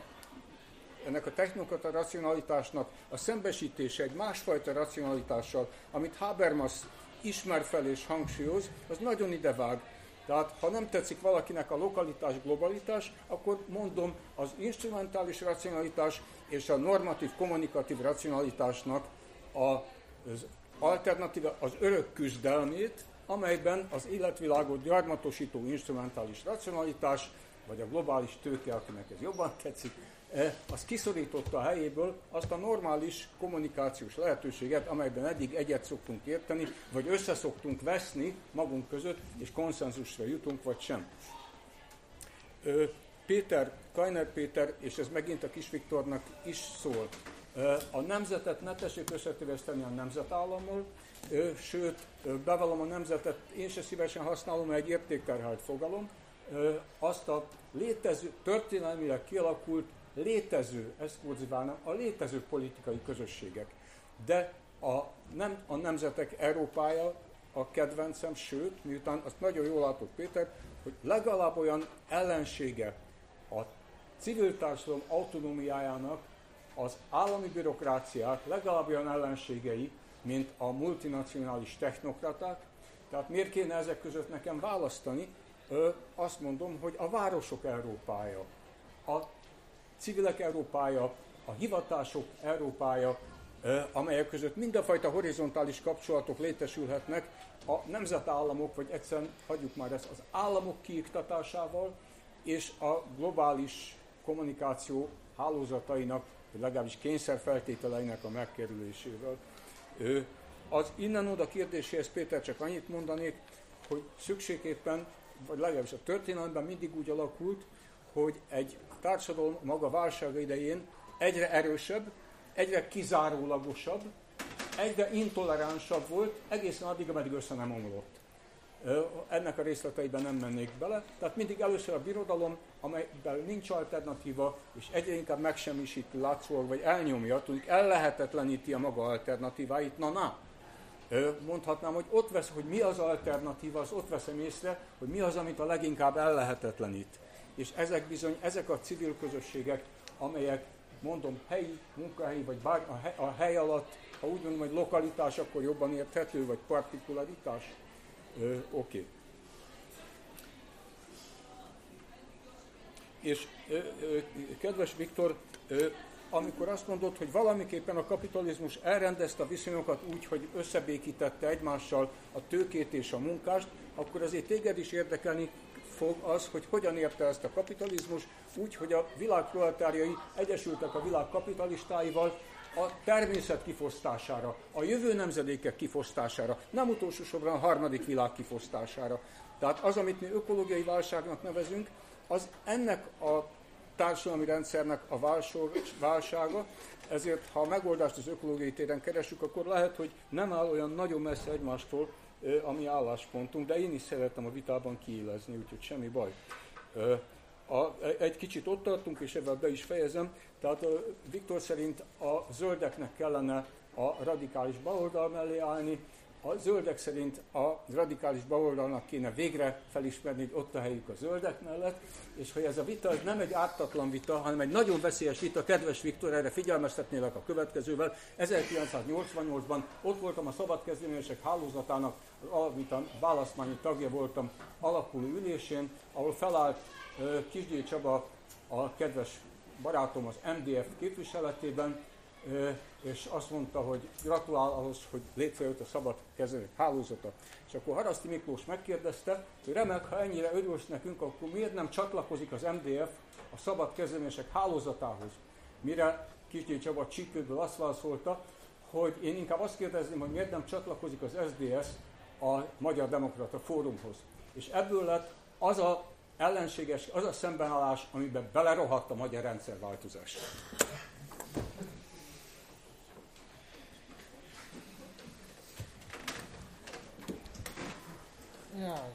ennek a technokata racionalitásnak a szembesítése egy másfajta racionalitással, amit Habermas ismer fel és hangsúlyoz, az nagyon idevág. Tehát, ha nem tetszik valakinek a lokalitás, globalitás, akkor mondom, az instrumentális racionalitás és a normatív, kommunikatív racionalitásnak az alternatíva, az örök küzdelmét, amelyben az életvilágot gyarmatosító instrumentális racionalitás, vagy a globális tőke, akinek ez jobban tetszik, eh, az kiszorította a helyéből azt a normális kommunikációs lehetőséget, amelyben eddig egyet szoktunk érteni, vagy összeszoktunk veszni magunk között, és konszenzusra jutunk, vagy sem. Péter, Kajner Péter, és ez megint a Kis Viktornak is szól, a nemzetet ne tessék összetéveszteni a nemzetállammal, sőt, bevallom a nemzetet, én se szívesen használom, mert egy értékterhelt fogalom, azt a létező, történelmileg kialakult létező, ezt kurziválnám, a létező politikai közösségek. De a, nem, a nemzetek Európája a kedvencem, sőt, miután azt nagyon jól látott Péter, hogy legalább olyan ellensége a civil társadalom autonómiájának az állami bürokráciák legalább olyan ellenségei, mint a multinacionális technokraták. Tehát miért kéne ezek között nekem választani? Ö, azt mondom, hogy a városok Európája, a civilek Európája, a hivatások Európája, amelyek között mindenfajta horizontális kapcsolatok létesülhetnek a nemzetállamok, vagy egyszerűen hagyjuk már ezt, az államok kiiktatásával és a globális kommunikáció hálózatainak, vagy legalábbis kényszerfeltételeinek a megkerülésével. Az innen-oda kérdéséhez Péter csak annyit mondanék, hogy szükségképpen, vagy legalábbis a történelemben mindig úgy alakult, hogy egy társadalom maga válsága idején egyre erősebb, egyre kizárólagosabb, egyre intoleránsabb volt, egészen addig, ameddig össze nem omlott. Ennek a részleteiben nem mennék bele. Tehát mindig először a birodalom, amelyben nincs alternatíva, és egyre inkább megsemmisíti látszólag, vagy elnyomja, tudjuk, ellehetetleníti a maga alternatíváit. Na, na, mondhatnám, hogy ott vesz, hogy mi az alternatíva, az ott veszem észre, hogy mi az, amit a leginkább ellehetetlenít. És ezek bizony, ezek a civil közösségek, amelyek, mondom, helyi, munkahelyi, vagy bár, a, hely, a hely alatt, ha úgy mondom, hogy lokalitás, akkor jobban érthető, vagy partikularitás, Oké. Okay. És ö, ö, kedves Viktor, ö, amikor azt mondod, hogy valamiképpen a kapitalizmus elrendezte a viszonyokat úgy, hogy összebékítette egymással a tőkét és a munkást, akkor azért téged is érdekelni fog az, hogy hogyan érte ezt a kapitalizmus, úgy, hogy a világ proletárjai egyesültek a világ kapitalistáival, a természet kifosztására, a jövő nemzedékek kifosztására, nem utolsó sorban a harmadik világ kifosztására. Tehát az, amit mi ökológiai válságnak nevezünk, az ennek a társadalmi rendszernek a válsága, ezért ha a megoldást az ökológiai téren keresünk, akkor lehet, hogy nem áll olyan nagyon messze egymástól a mi álláspontunk, de én is szeretem a vitában kiélezni, úgyhogy semmi baj. A, egy kicsit ott tartunk, és ebben be is fejezem. Tehát Viktor szerint a zöldeknek kellene a radikális baloldal mellé állni, a zöldek szerint a radikális baloldalnak kéne végre felismerni, hogy ott a helyük a zöldek mellett, és hogy ez a vita nem egy ártatlan vita, hanem egy nagyon veszélyes vita, kedves Viktor, erre figyelmeztetnélek a következővel. 1988-ban ott voltam a szabadkezdeményesek hálózatának, amit a választmányi tagja voltam alakuló ülésén, ahol felállt Kisgyé Csaba, a kedves barátom az MDF képviseletében, és azt mondta, hogy gratulál ahhoz, hogy létrejött a szabad kezelők hálózata. És akkor Haraszti Miklós megkérdezte, hogy remek, ha ennyire örülsz nekünk, akkor miért nem csatlakozik az MDF a szabad kezelések hálózatához? Mire Kisgyé Csaba csípőből azt válaszolta, hogy én inkább azt kérdezném, hogy miért nem csatlakozik az SDS a Magyar Demokrata Fórumhoz. És ebből lett az a ellenséges, az a szembenállás, amiben belerohadt a magyar rendszerváltozás. Jaj.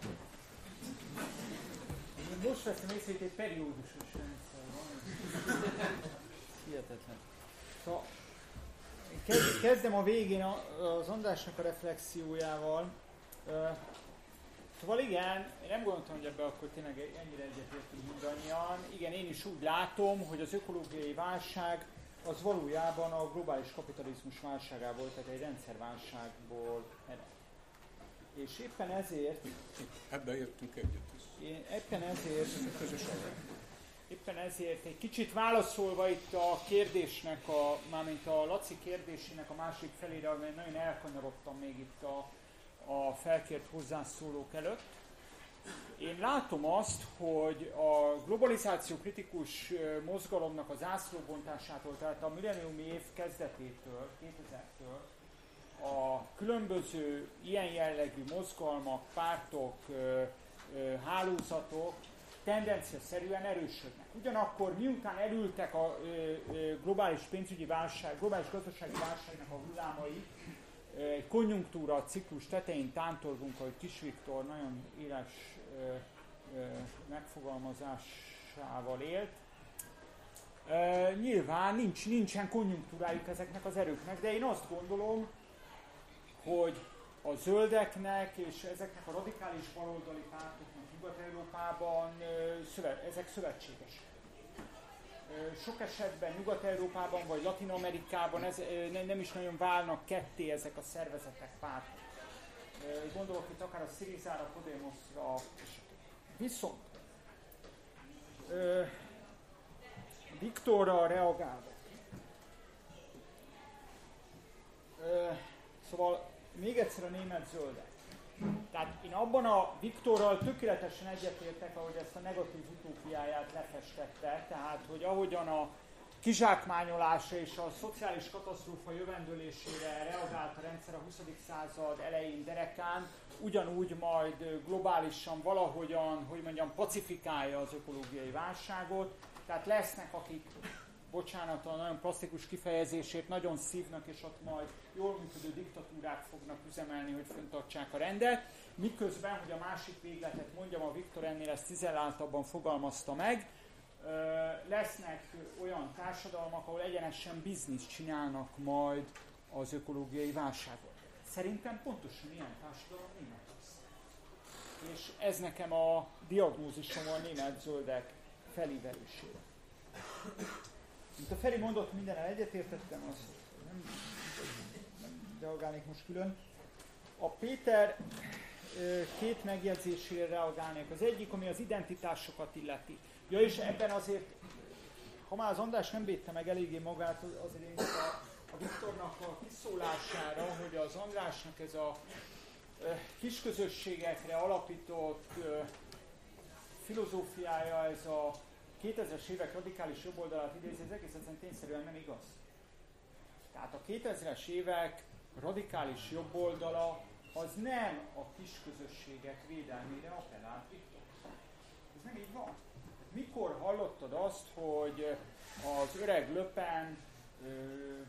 Most veszem észre, hogy egy periódusos rendszer van. Hihetetlen. Szóval kezdem a végén az Andrásnak a reflexiójával. Szóval igen, én nem gondoltam, hogy ebbe akkor tényleg ennyire egyetértünk mindannyian. Igen, én is úgy látom, hogy az ökológiai válság az valójában a globális kapitalizmus válságából, tehát egy rendszerválságból ered. És éppen ezért... Ebben értünk egyet. Én éppen ezért... Éppen ezért egy kicsit válaszolva itt a kérdésnek, a, mármint a Laci kérdésének a másik felére, amely nagyon elkanyarodtam még itt a, a felkért hozzászólók előtt. Én látom azt, hogy a globalizáció kritikus mozgalomnak az ászlóbontásától, tehát a milleniumi év kezdetétől, 2000-től a különböző ilyen jellegű mozgalmak, pártok, hálózatok tendencia szerűen erősödnek. Ugyanakkor miután elültek a globális pénzügyi válság, globális gazdasági válságnak a hullámai, egy konjunktúra ciklus tetején tántorgunk, ahogy Kis Viktor nagyon éles megfogalmazásával élt. Nyilván nincs, nincsen konjunktúrájuk ezeknek az erőknek, de én azt gondolom, hogy a zöldeknek és ezeknek a radikális baloldali pártoknak Nyugat-Európában ezek szövetségesek. Sok esetben Nyugat-Európában vagy Latin-Amerikában ez, nem is nagyon válnak ketté ezek a szervezetek, pártok. Gondolok itt akár a Syrizára, Podemosra, viszont Viktorra reagálva. Szóval még egyszer a német zöldek. Tehát én abban a Viktorral tökéletesen egyetértek, ahogy ezt a negatív utópiáját lefestette, tehát hogy ahogyan a kizsákmányolása és a szociális katasztrófa jövendőlésére reagált a rendszer a 20. század elején derekán, ugyanúgy majd globálisan valahogyan, hogy mondjam, pacifikálja az ökológiai válságot. Tehát lesznek, akik bocsánat a nagyon plastikus kifejezését, nagyon szívnak, és ott majd jól működő diktatúrák fognak üzemelni, hogy föntartsák a rendet. Miközben, hogy a másik végletet mondjam, a Viktor ennél ezt tizelláltabban fogalmazta meg, lesznek olyan társadalmak, ahol egyenesen bizniszt csinálnak majd az ökológiai válságot. Szerintem pontosan ilyen társadalom német lesz. És ez nekem a diagnózisom a német zöldek felívelésére. Mint a Feri mondott, minden egyetértettem, azt nem, nem reagálnék most külön. A Péter két megjegyzésére reagálnék. Az egyik, ami az identitásokat illeti. Ja, és ebben azért, ha már az András nem védte meg eléggé magát, azért én a, a Viktornak a kiszólására, hogy az Andrásnak ez a kisközösségekre alapított filozófiája, ez a 2000-es évek radikális jobboldalát idézi, ez egész egyszerűen tényszerűen nem igaz. Tehát a 2000-es évek radikális jobboldala az nem a kisközösségek védelmére appellált Viktor. Ez nem így van. Mikor hallottad azt, hogy az öreg Löpen,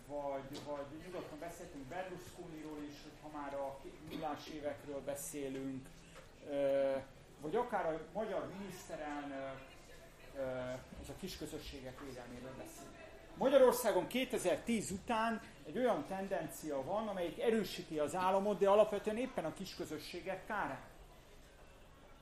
vagy, vagy nyugodtan beszéltünk Berlusconiról is, hogy ha már a nullás évekről beszélünk, vagy akár a magyar miniszterelnök, ez a kisközösségek védelméről beszél. Magyarországon 2010 után egy olyan tendencia van, amelyik erősíti az államot, de alapvetően éppen a kisközösségek kárán.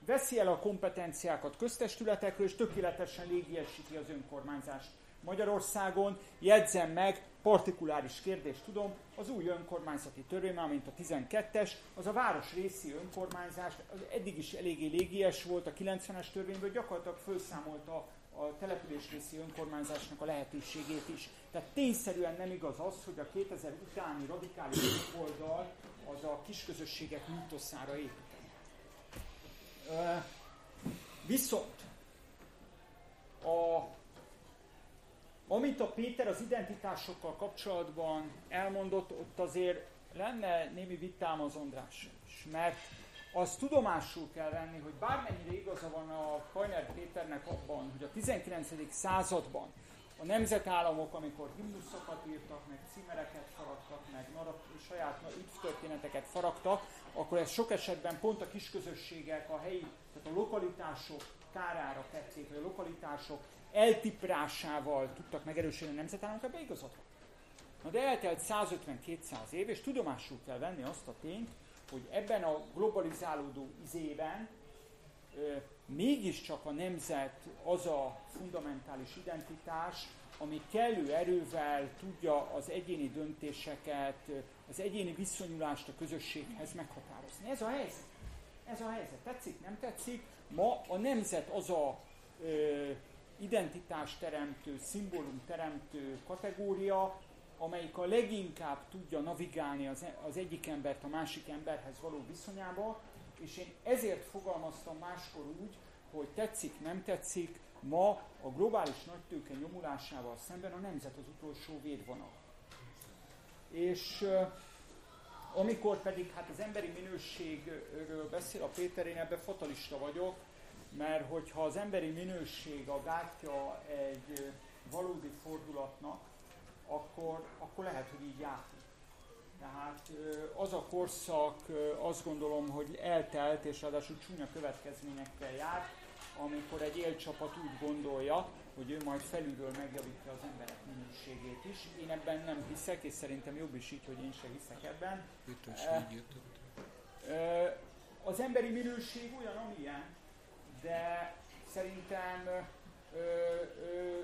Veszi el a kompetenciákat köztestületekről, és tökéletesen légiesíti az önkormányzást. Magyarországon jegyzem meg, partikuláris kérdést tudom, az új önkormányzati törvény, mint a 12-es, az a városrészi önkormányzás, az eddig is eléggé légies volt a 90-es törvényből, gyakorlatilag felszámolta a településrészi önkormányzásnak a lehetőségét is. Tehát tényszerűen nem igaz az, hogy a 2000 utáni radikális oldal az a kisközösségek mítoszára építeni. Viszont a amit a Péter az identitásokkal kapcsolatban elmondott, ott azért lenne némi vitám az András is, mert azt tudomásul kell venni, hogy bármennyire igaza van a Kajner Péternek abban, hogy a 19. században a nemzetállamok, amikor himnuszokat írtak, meg címereket faragtak, meg narrat, saját üdvtörténeteket faragtak, akkor ez sok esetben pont a kisközösségek, a helyi, tehát a lokalitások kárára tették, vagy a lokalitások eltiprásával tudtak megerősödni a nemzetállamok, ebbe. Na de eltelt 150-200 év, és tudomásul kell venni azt a tényt, hogy ebben a globalizálódó izében ö, mégiscsak a nemzet az a fundamentális identitás, ami kellő erővel tudja az egyéni döntéseket, az egyéni viszonyulást a közösséghez meghatározni. Ez a helyzet. Ez a helyzet. Tetszik, nem tetszik? Ma a nemzet az a ö, identitásteremtő, szimbólumteremtő kategória, amelyik a leginkább tudja navigálni az, e- az egyik embert a másik emberhez való viszonyába, és én ezért fogalmaztam máskor úgy, hogy tetszik, nem tetszik, ma a globális nagytőke nyomulásával szemben a nemzet az utolsó védvonal. És amikor pedig hát az emberi minőségről beszél a Péter, én ebben fatalista vagyok, mert hogyha az emberi minőség a gátja egy valódi fordulatnak, akkor, akkor lehet, hogy így jártunk. Tehát az a korszak azt gondolom, hogy eltelt, és ráadásul csúnya következményekkel jár, amikor egy élcsapat úgy gondolja, hogy ő majd felülről megjavítja az emberek minőségét is. Én ebben nem hiszek, és szerintem jobb is így, hogy én se hiszek ebben. Az emberi minőség olyan, amilyen, de szerintem, ö, ö,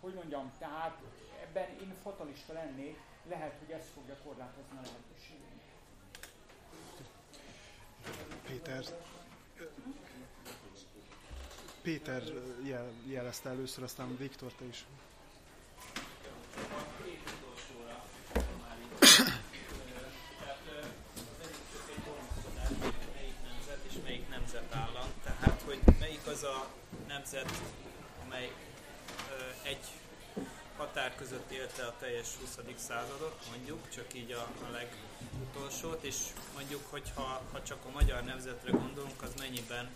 hogy mondjam, tehát ebben én fatalista lennék, lehet, hogy ez fogja korlátozni a lehetőségét. Péter, Péter jel, jelezte először, aztán Viktor, te is. Az a nemzet, amely egy határ között élte a teljes 20. századot, mondjuk, csak így a, a legutolsót, és mondjuk, hogyha ha csak a magyar nemzetre gondolunk, az mennyiben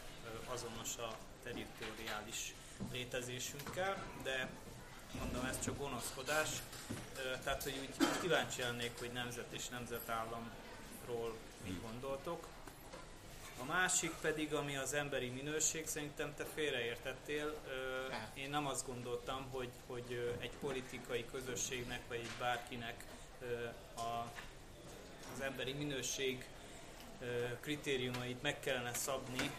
azonos a teritoriális létezésünkkel, de mondom, ez csak gonoszkodás. Tehát, hogy úgy kíváncsi lennék, hogy nemzet és nemzetállamról mit gondoltok. A másik pedig, ami az emberi minőség, szerintem te félreértettél. Én nem azt gondoltam, hogy, hogy egy politikai közösségnek, vagy egy bárkinek a, az emberi minőség kritériumait meg kellene szabni,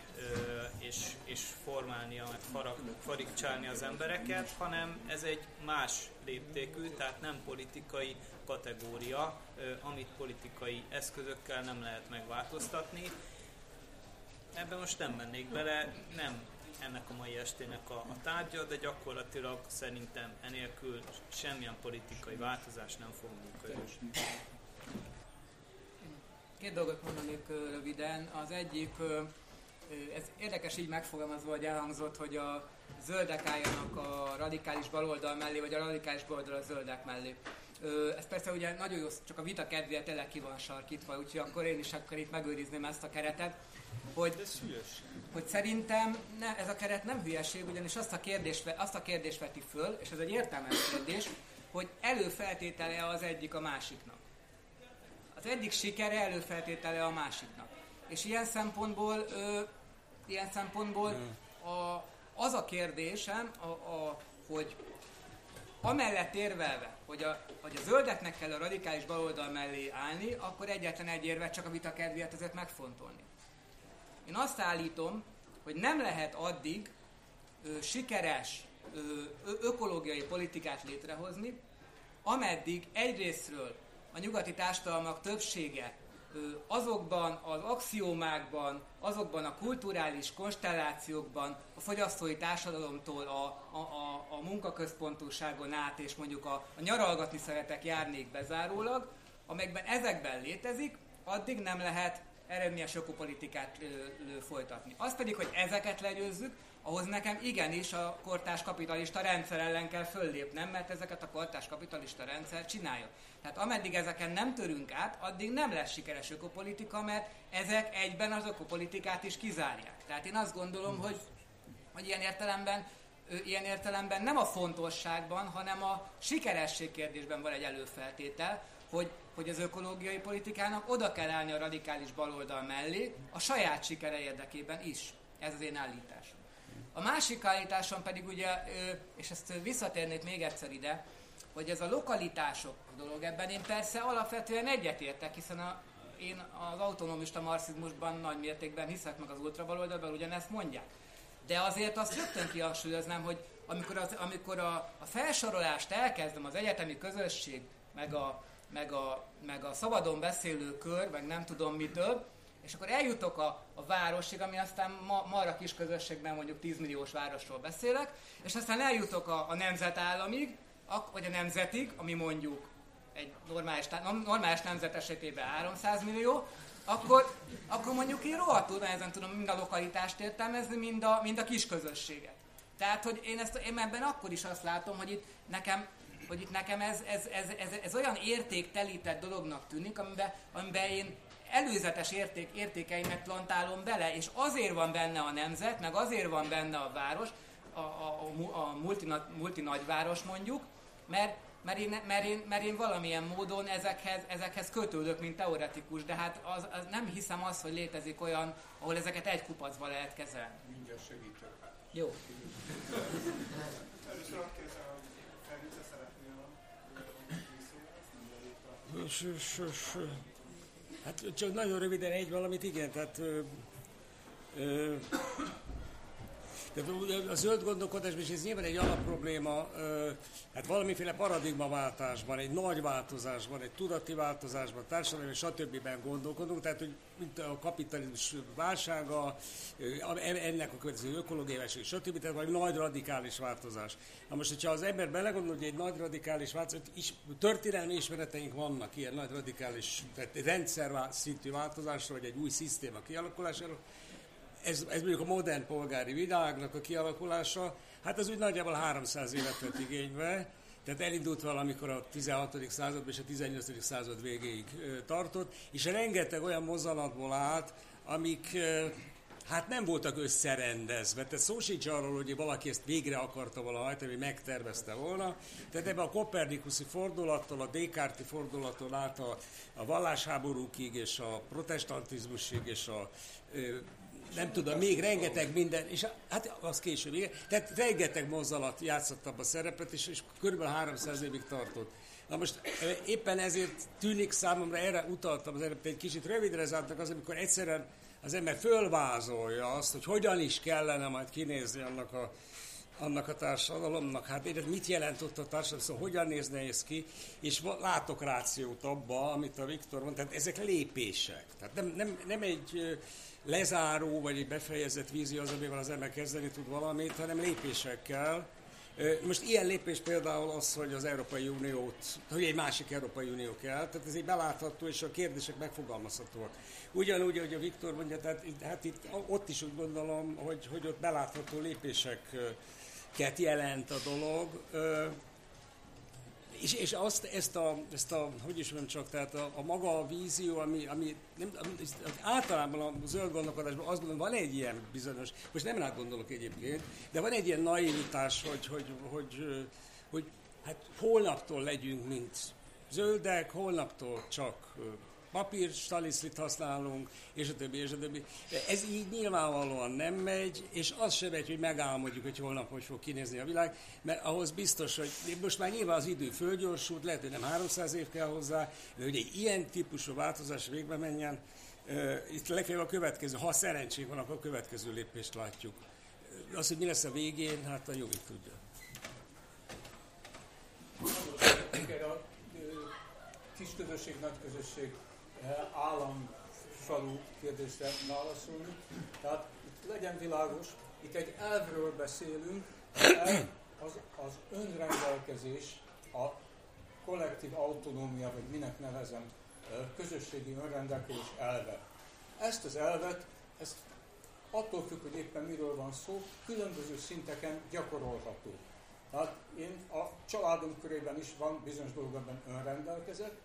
és, és formálnia, meg farag, farigcsálni az embereket, hanem ez egy más léptékű, tehát nem politikai kategória, amit politikai eszközökkel nem lehet megváltoztatni. Ebben most nem mennék bele, nem ennek a mai estének a, a tárgya, de gyakorlatilag szerintem enélkül semmilyen politikai változás nem fog működni. Két dolgot mondanék röviden. Az egyik, ez érdekes így megfogalmazva, hogy elhangzott, hogy a zöldek álljanak a radikális baloldal mellé, vagy a radikális baloldal a zöldek mellé. Ez persze ugye nagyon jó, csak a vita kedvéért tényleg ki van sarkítva, úgyhogy akkor én is akkor itt megőrizném ezt a keretet. Hogy, hogy szerintem ne, ez a keret nem hülyeség, ugyanis azt a, kérdést, azt a kérdést veti föl, és ez egy értelmes kérdés, hogy előfeltétele az egyik a másiknak az egyik sikere előfeltétele a másiknak. És ilyen szempontból, ö, ilyen szempontból a, az a kérdésem, a, a, hogy amellett érvelve, hogy a, hogy a zöldeknek kell a radikális baloldal mellé állni, akkor egyetlen egy érvet csak a vita kedvéért ezért megfontolni. Én azt állítom, hogy nem lehet addig ö, sikeres ö, ökológiai politikát létrehozni, ameddig egyrésztről a nyugati társadalmak többsége azokban az axiómákban, azokban a kulturális konstellációkban a fogyasztói társadalomtól a, a, a, a munkaközpontúságon át és mondjuk a, a nyaralgatni szeretek járnék bezárólag, amelyekben ezekben létezik, addig nem lehet eredményes ökopolitikát folytatni. Az pedig, hogy ezeket legyőzzük, ahhoz nekem igenis a kortás kapitalista rendszer ellen kell föllépnem, mert ezeket a kortás kapitalista rendszer csinálja. Tehát ameddig ezeken nem törünk át, addig nem lesz sikeres ökopolitika, mert ezek egyben az ökopolitikát is kizárják. Tehát én azt gondolom, hogy, hogy ilyen értelemben ilyen értelemben nem a fontosságban, hanem a sikeresség kérdésben van egy előfeltétel, hogy, hogy az ökológiai politikának oda kell állni a radikális baloldal mellé, a saját sikere érdekében is. Ez az én állításom. A másik állításom pedig ugye, és ezt visszatérnék még egyszer ide, hogy ez a lokalitások dolog, ebben én persze alapvetően egyetértek, hiszen a, én az autonomista marxizmusban nagy mértékben hiszek meg az ultrabaloldalban, ugyanezt mondják. De azért azt rögtön kihangsúlyoznám, hogy amikor, az, amikor a, a felsorolást elkezdem, az egyetemi közösség, meg a, meg a, meg a szabadon beszélő kör, meg nem tudom mitől, és akkor eljutok a, a városig, ami aztán ma, ma a kis közösségben mondjuk 10 milliós városról beszélek, és aztán eljutok a, a nemzetállamig, vagy a nemzetig, ami mondjuk egy normális, normális nemzet esetében 300 millió, akkor, akkor mondjuk én rohadtul nehezen tudom mind a lokalitást értelmezni, mind a, mind a kis közösséget. Tehát, hogy én, ezt, én ebben akkor is azt látom, hogy itt nekem, hogy itt nekem ez, ez, ez, ez, ez olyan értéktelített dolognak tűnik, amiben, amiben én előzetes érték, értékeimet plantálom bele, és azért van benne a nemzet, meg azért van benne a város, a, a, a, multi, multi nagyváros mondjuk, mert, mert én, mert, én, mert én valamilyen módon ezekhez, ezekhez kötődök, mint teoretikus, de hát az, az nem hiszem azt, hogy létezik olyan, ahol ezeket egy kupacba lehet kezelni. Mindjárt segítek. Jó. Először azt kérdezem, hogy Hát csak nagyon röviden egy valamit, igen, tehát ö, ö, tehát a zöld gondolkodásban is ez nyilván egy alapprobléma, hát valamiféle paradigmaváltásban, egy nagy változásban, egy tudati változásban, társadalmi stb. gondolkodunk, tehát hogy mint a kapitalizmus válsága, ennek a következő ökológiai verseny, stb. Tehát valami nagy radikális változás. Na most, hogyha az ember belegondol, hogy egy nagy radikális változás, is, történelmi ismereteink vannak ilyen nagy radikális, tehát rendszer szintű változásra, vagy egy új szisztéma kialakulására, ez, ez mondjuk a modern polgári világnak a kialakulása, hát az úgy nagyjából 300 évet vett igénybe, tehát elindult valamikor a 16. században és a 18. század végéig tartott, és rengeteg olyan mozzanatból állt, amik hát nem voltak összerendezve. Tehát szó sincs arról, hogy valaki ezt végre akarta valaha hajtani, vagy megtervezte volna. Tehát ebben a kopernikuszi fordulattól, a Descartes fordulattól át a, a vallásháborúkig, és a protestantizmusig, és a nem tudom, még rengeteg minden, és hát az később, igen. Tehát rengeteg mozzanat játszott abba a szerepet, és, és kb. 300 évig tartott. Na most éppen ezért tűnik számomra, erre utaltam az előbb, egy kicsit rövidre zártak az, amikor egyszerűen az ember fölvázolja azt, hogy hogyan is kellene majd kinézni annak a, annak a társadalomnak. Hát én mit jelent ott a társadalom, szóval hogyan nézne ez ki, és látok rációt abba, amit a Viktor mondta, tehát ezek lépések. Tehát nem, nem, nem egy lezáró vagy egy befejezett vízió az, amivel az ember kezdeni tud valamit, hanem lépésekkel. Most ilyen lépés például az, hogy az Európai Uniót, hogy egy másik Európai Unió kell, tehát ez egy belátható, és a kérdések megfogalmazhatóak. Ugyanúgy, hogy a Viktor mondja, tehát hát itt, ott is úgy gondolom, hogy, hogy ott belátható lépéseket jelent a dolog és, és azt, ezt a, ezt a, hogy is mondjam csak, tehát a, a maga a vízió, ami, ami nem, általában a zöld gondolkodásban azt gondolom, van egy ilyen bizonyos, most nem rá gondolok egyébként, de van egy ilyen naivitás, hogy, hogy, hogy, hogy, hogy hát holnaptól legyünk, mint zöldek, holnaptól csak papír staliszlit használunk, és a többi, és a többi. Ez így nyilvánvalóan nem megy, és az sem megy, hogy megálmodjuk, hogy holnap hogy fog kinézni a világ, mert ahhoz biztos, hogy most már nyilván az idő fölgyorsult, lehet, hogy nem 300 év kell hozzá, de hogy egy ilyen típusú változás végbe menjen, itt legfeljebb a következő, ha szerencsénk van, akkor a következő lépést látjuk. Az, hogy mi lesz a végén, hát a jogi tudja. Kis közösség, nagy közösség állam falu kérdésre válaszolni. Tehát itt legyen világos, itt egy elvről beszélünk, az, az önrendelkezés, a kollektív autonómia, vagy minek nevezem, közösségi önrendelkezés elve. Ezt az elvet, ezt attól függ, hogy éppen miről van szó, különböző szinteken gyakorolható. Tehát én a családom körében is van bizonyos dolgokban önrendelkezett,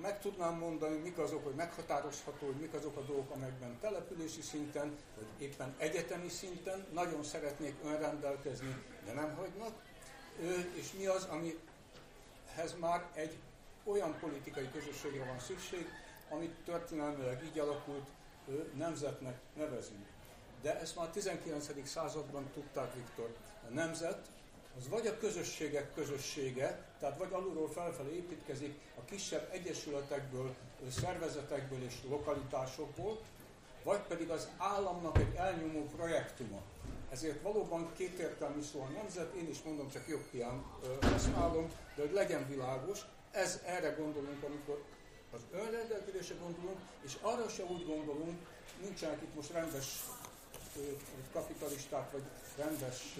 meg tudnám mondani, mik azok, hogy meghatározható, hogy mik azok a dolgok, amelyekben települési szinten, vagy éppen egyetemi szinten nagyon szeretnék önrendelkezni, de nem hagynak, és mi az, amihez már egy olyan politikai közösségre van szükség, amit történelmileg így alakult, nemzetnek nevezünk. De ezt már a 19. században tudták Viktor. A nemzet az vagy a közösségek közössége, tehát vagy alulról felfelé építkezik a kisebb egyesületekből, szervezetekből és lokalitásokból, vagy pedig az államnak egy elnyomó projektuma. Ezért valóban kétértelmű szó a nemzet, én is mondom, csak jogpián használom, de hogy legyen világos, ez erre gondolunk, amikor az önrendelkezésre gondolunk, és arra se úgy gondolunk, nincsenek itt most rendes kapitalisták, vagy rendes,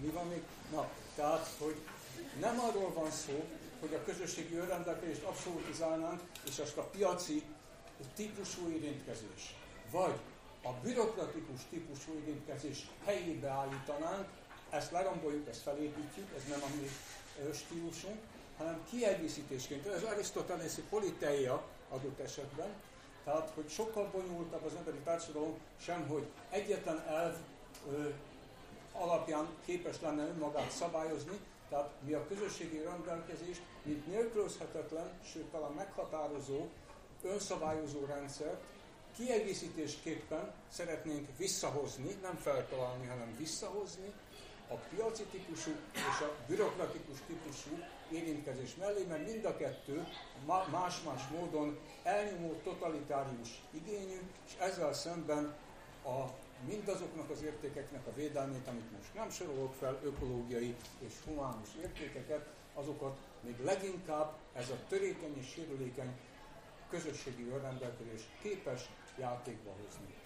mi van még? Na, tehát, hogy nem arról van szó, hogy a közösségi önrendelkezést abszolutizálnánk, és azt a piaci típusú érintkezés, vagy a bürokratikus típusú érintkezés helyébe állítanánk, ezt leromboljuk, ezt felépítjük, ez nem a mi stílusunk, hanem kiegészítésként. Ez arisztotelészi politeia adott esetben, tehát, hogy sokkal bonyolultabb az emberi társadalom, sem, hogy egyetlen elv ö, alapján képes lenne önmagát szabályozni, Tehát mi a közösségi rendelkezést, mint nélkülözhetetlen, sőt talán meghatározó, önszabályozó rendszert kiegészítésképpen szeretnénk visszahozni, nem feltalálni, hanem visszahozni a piaci típusú és a bürokratikus típusú érintkezés mellé, mert mind a kettő más-más módon elnyomó totalitárius igényű, és ezzel szemben a mindazoknak az értékeknek a védelmét, amit most nem sorolok fel, ökológiai és humánus értékeket, azokat még leginkább ez a törékeny és sérülékeny közösségi önrendelkezés képes játékba hozni.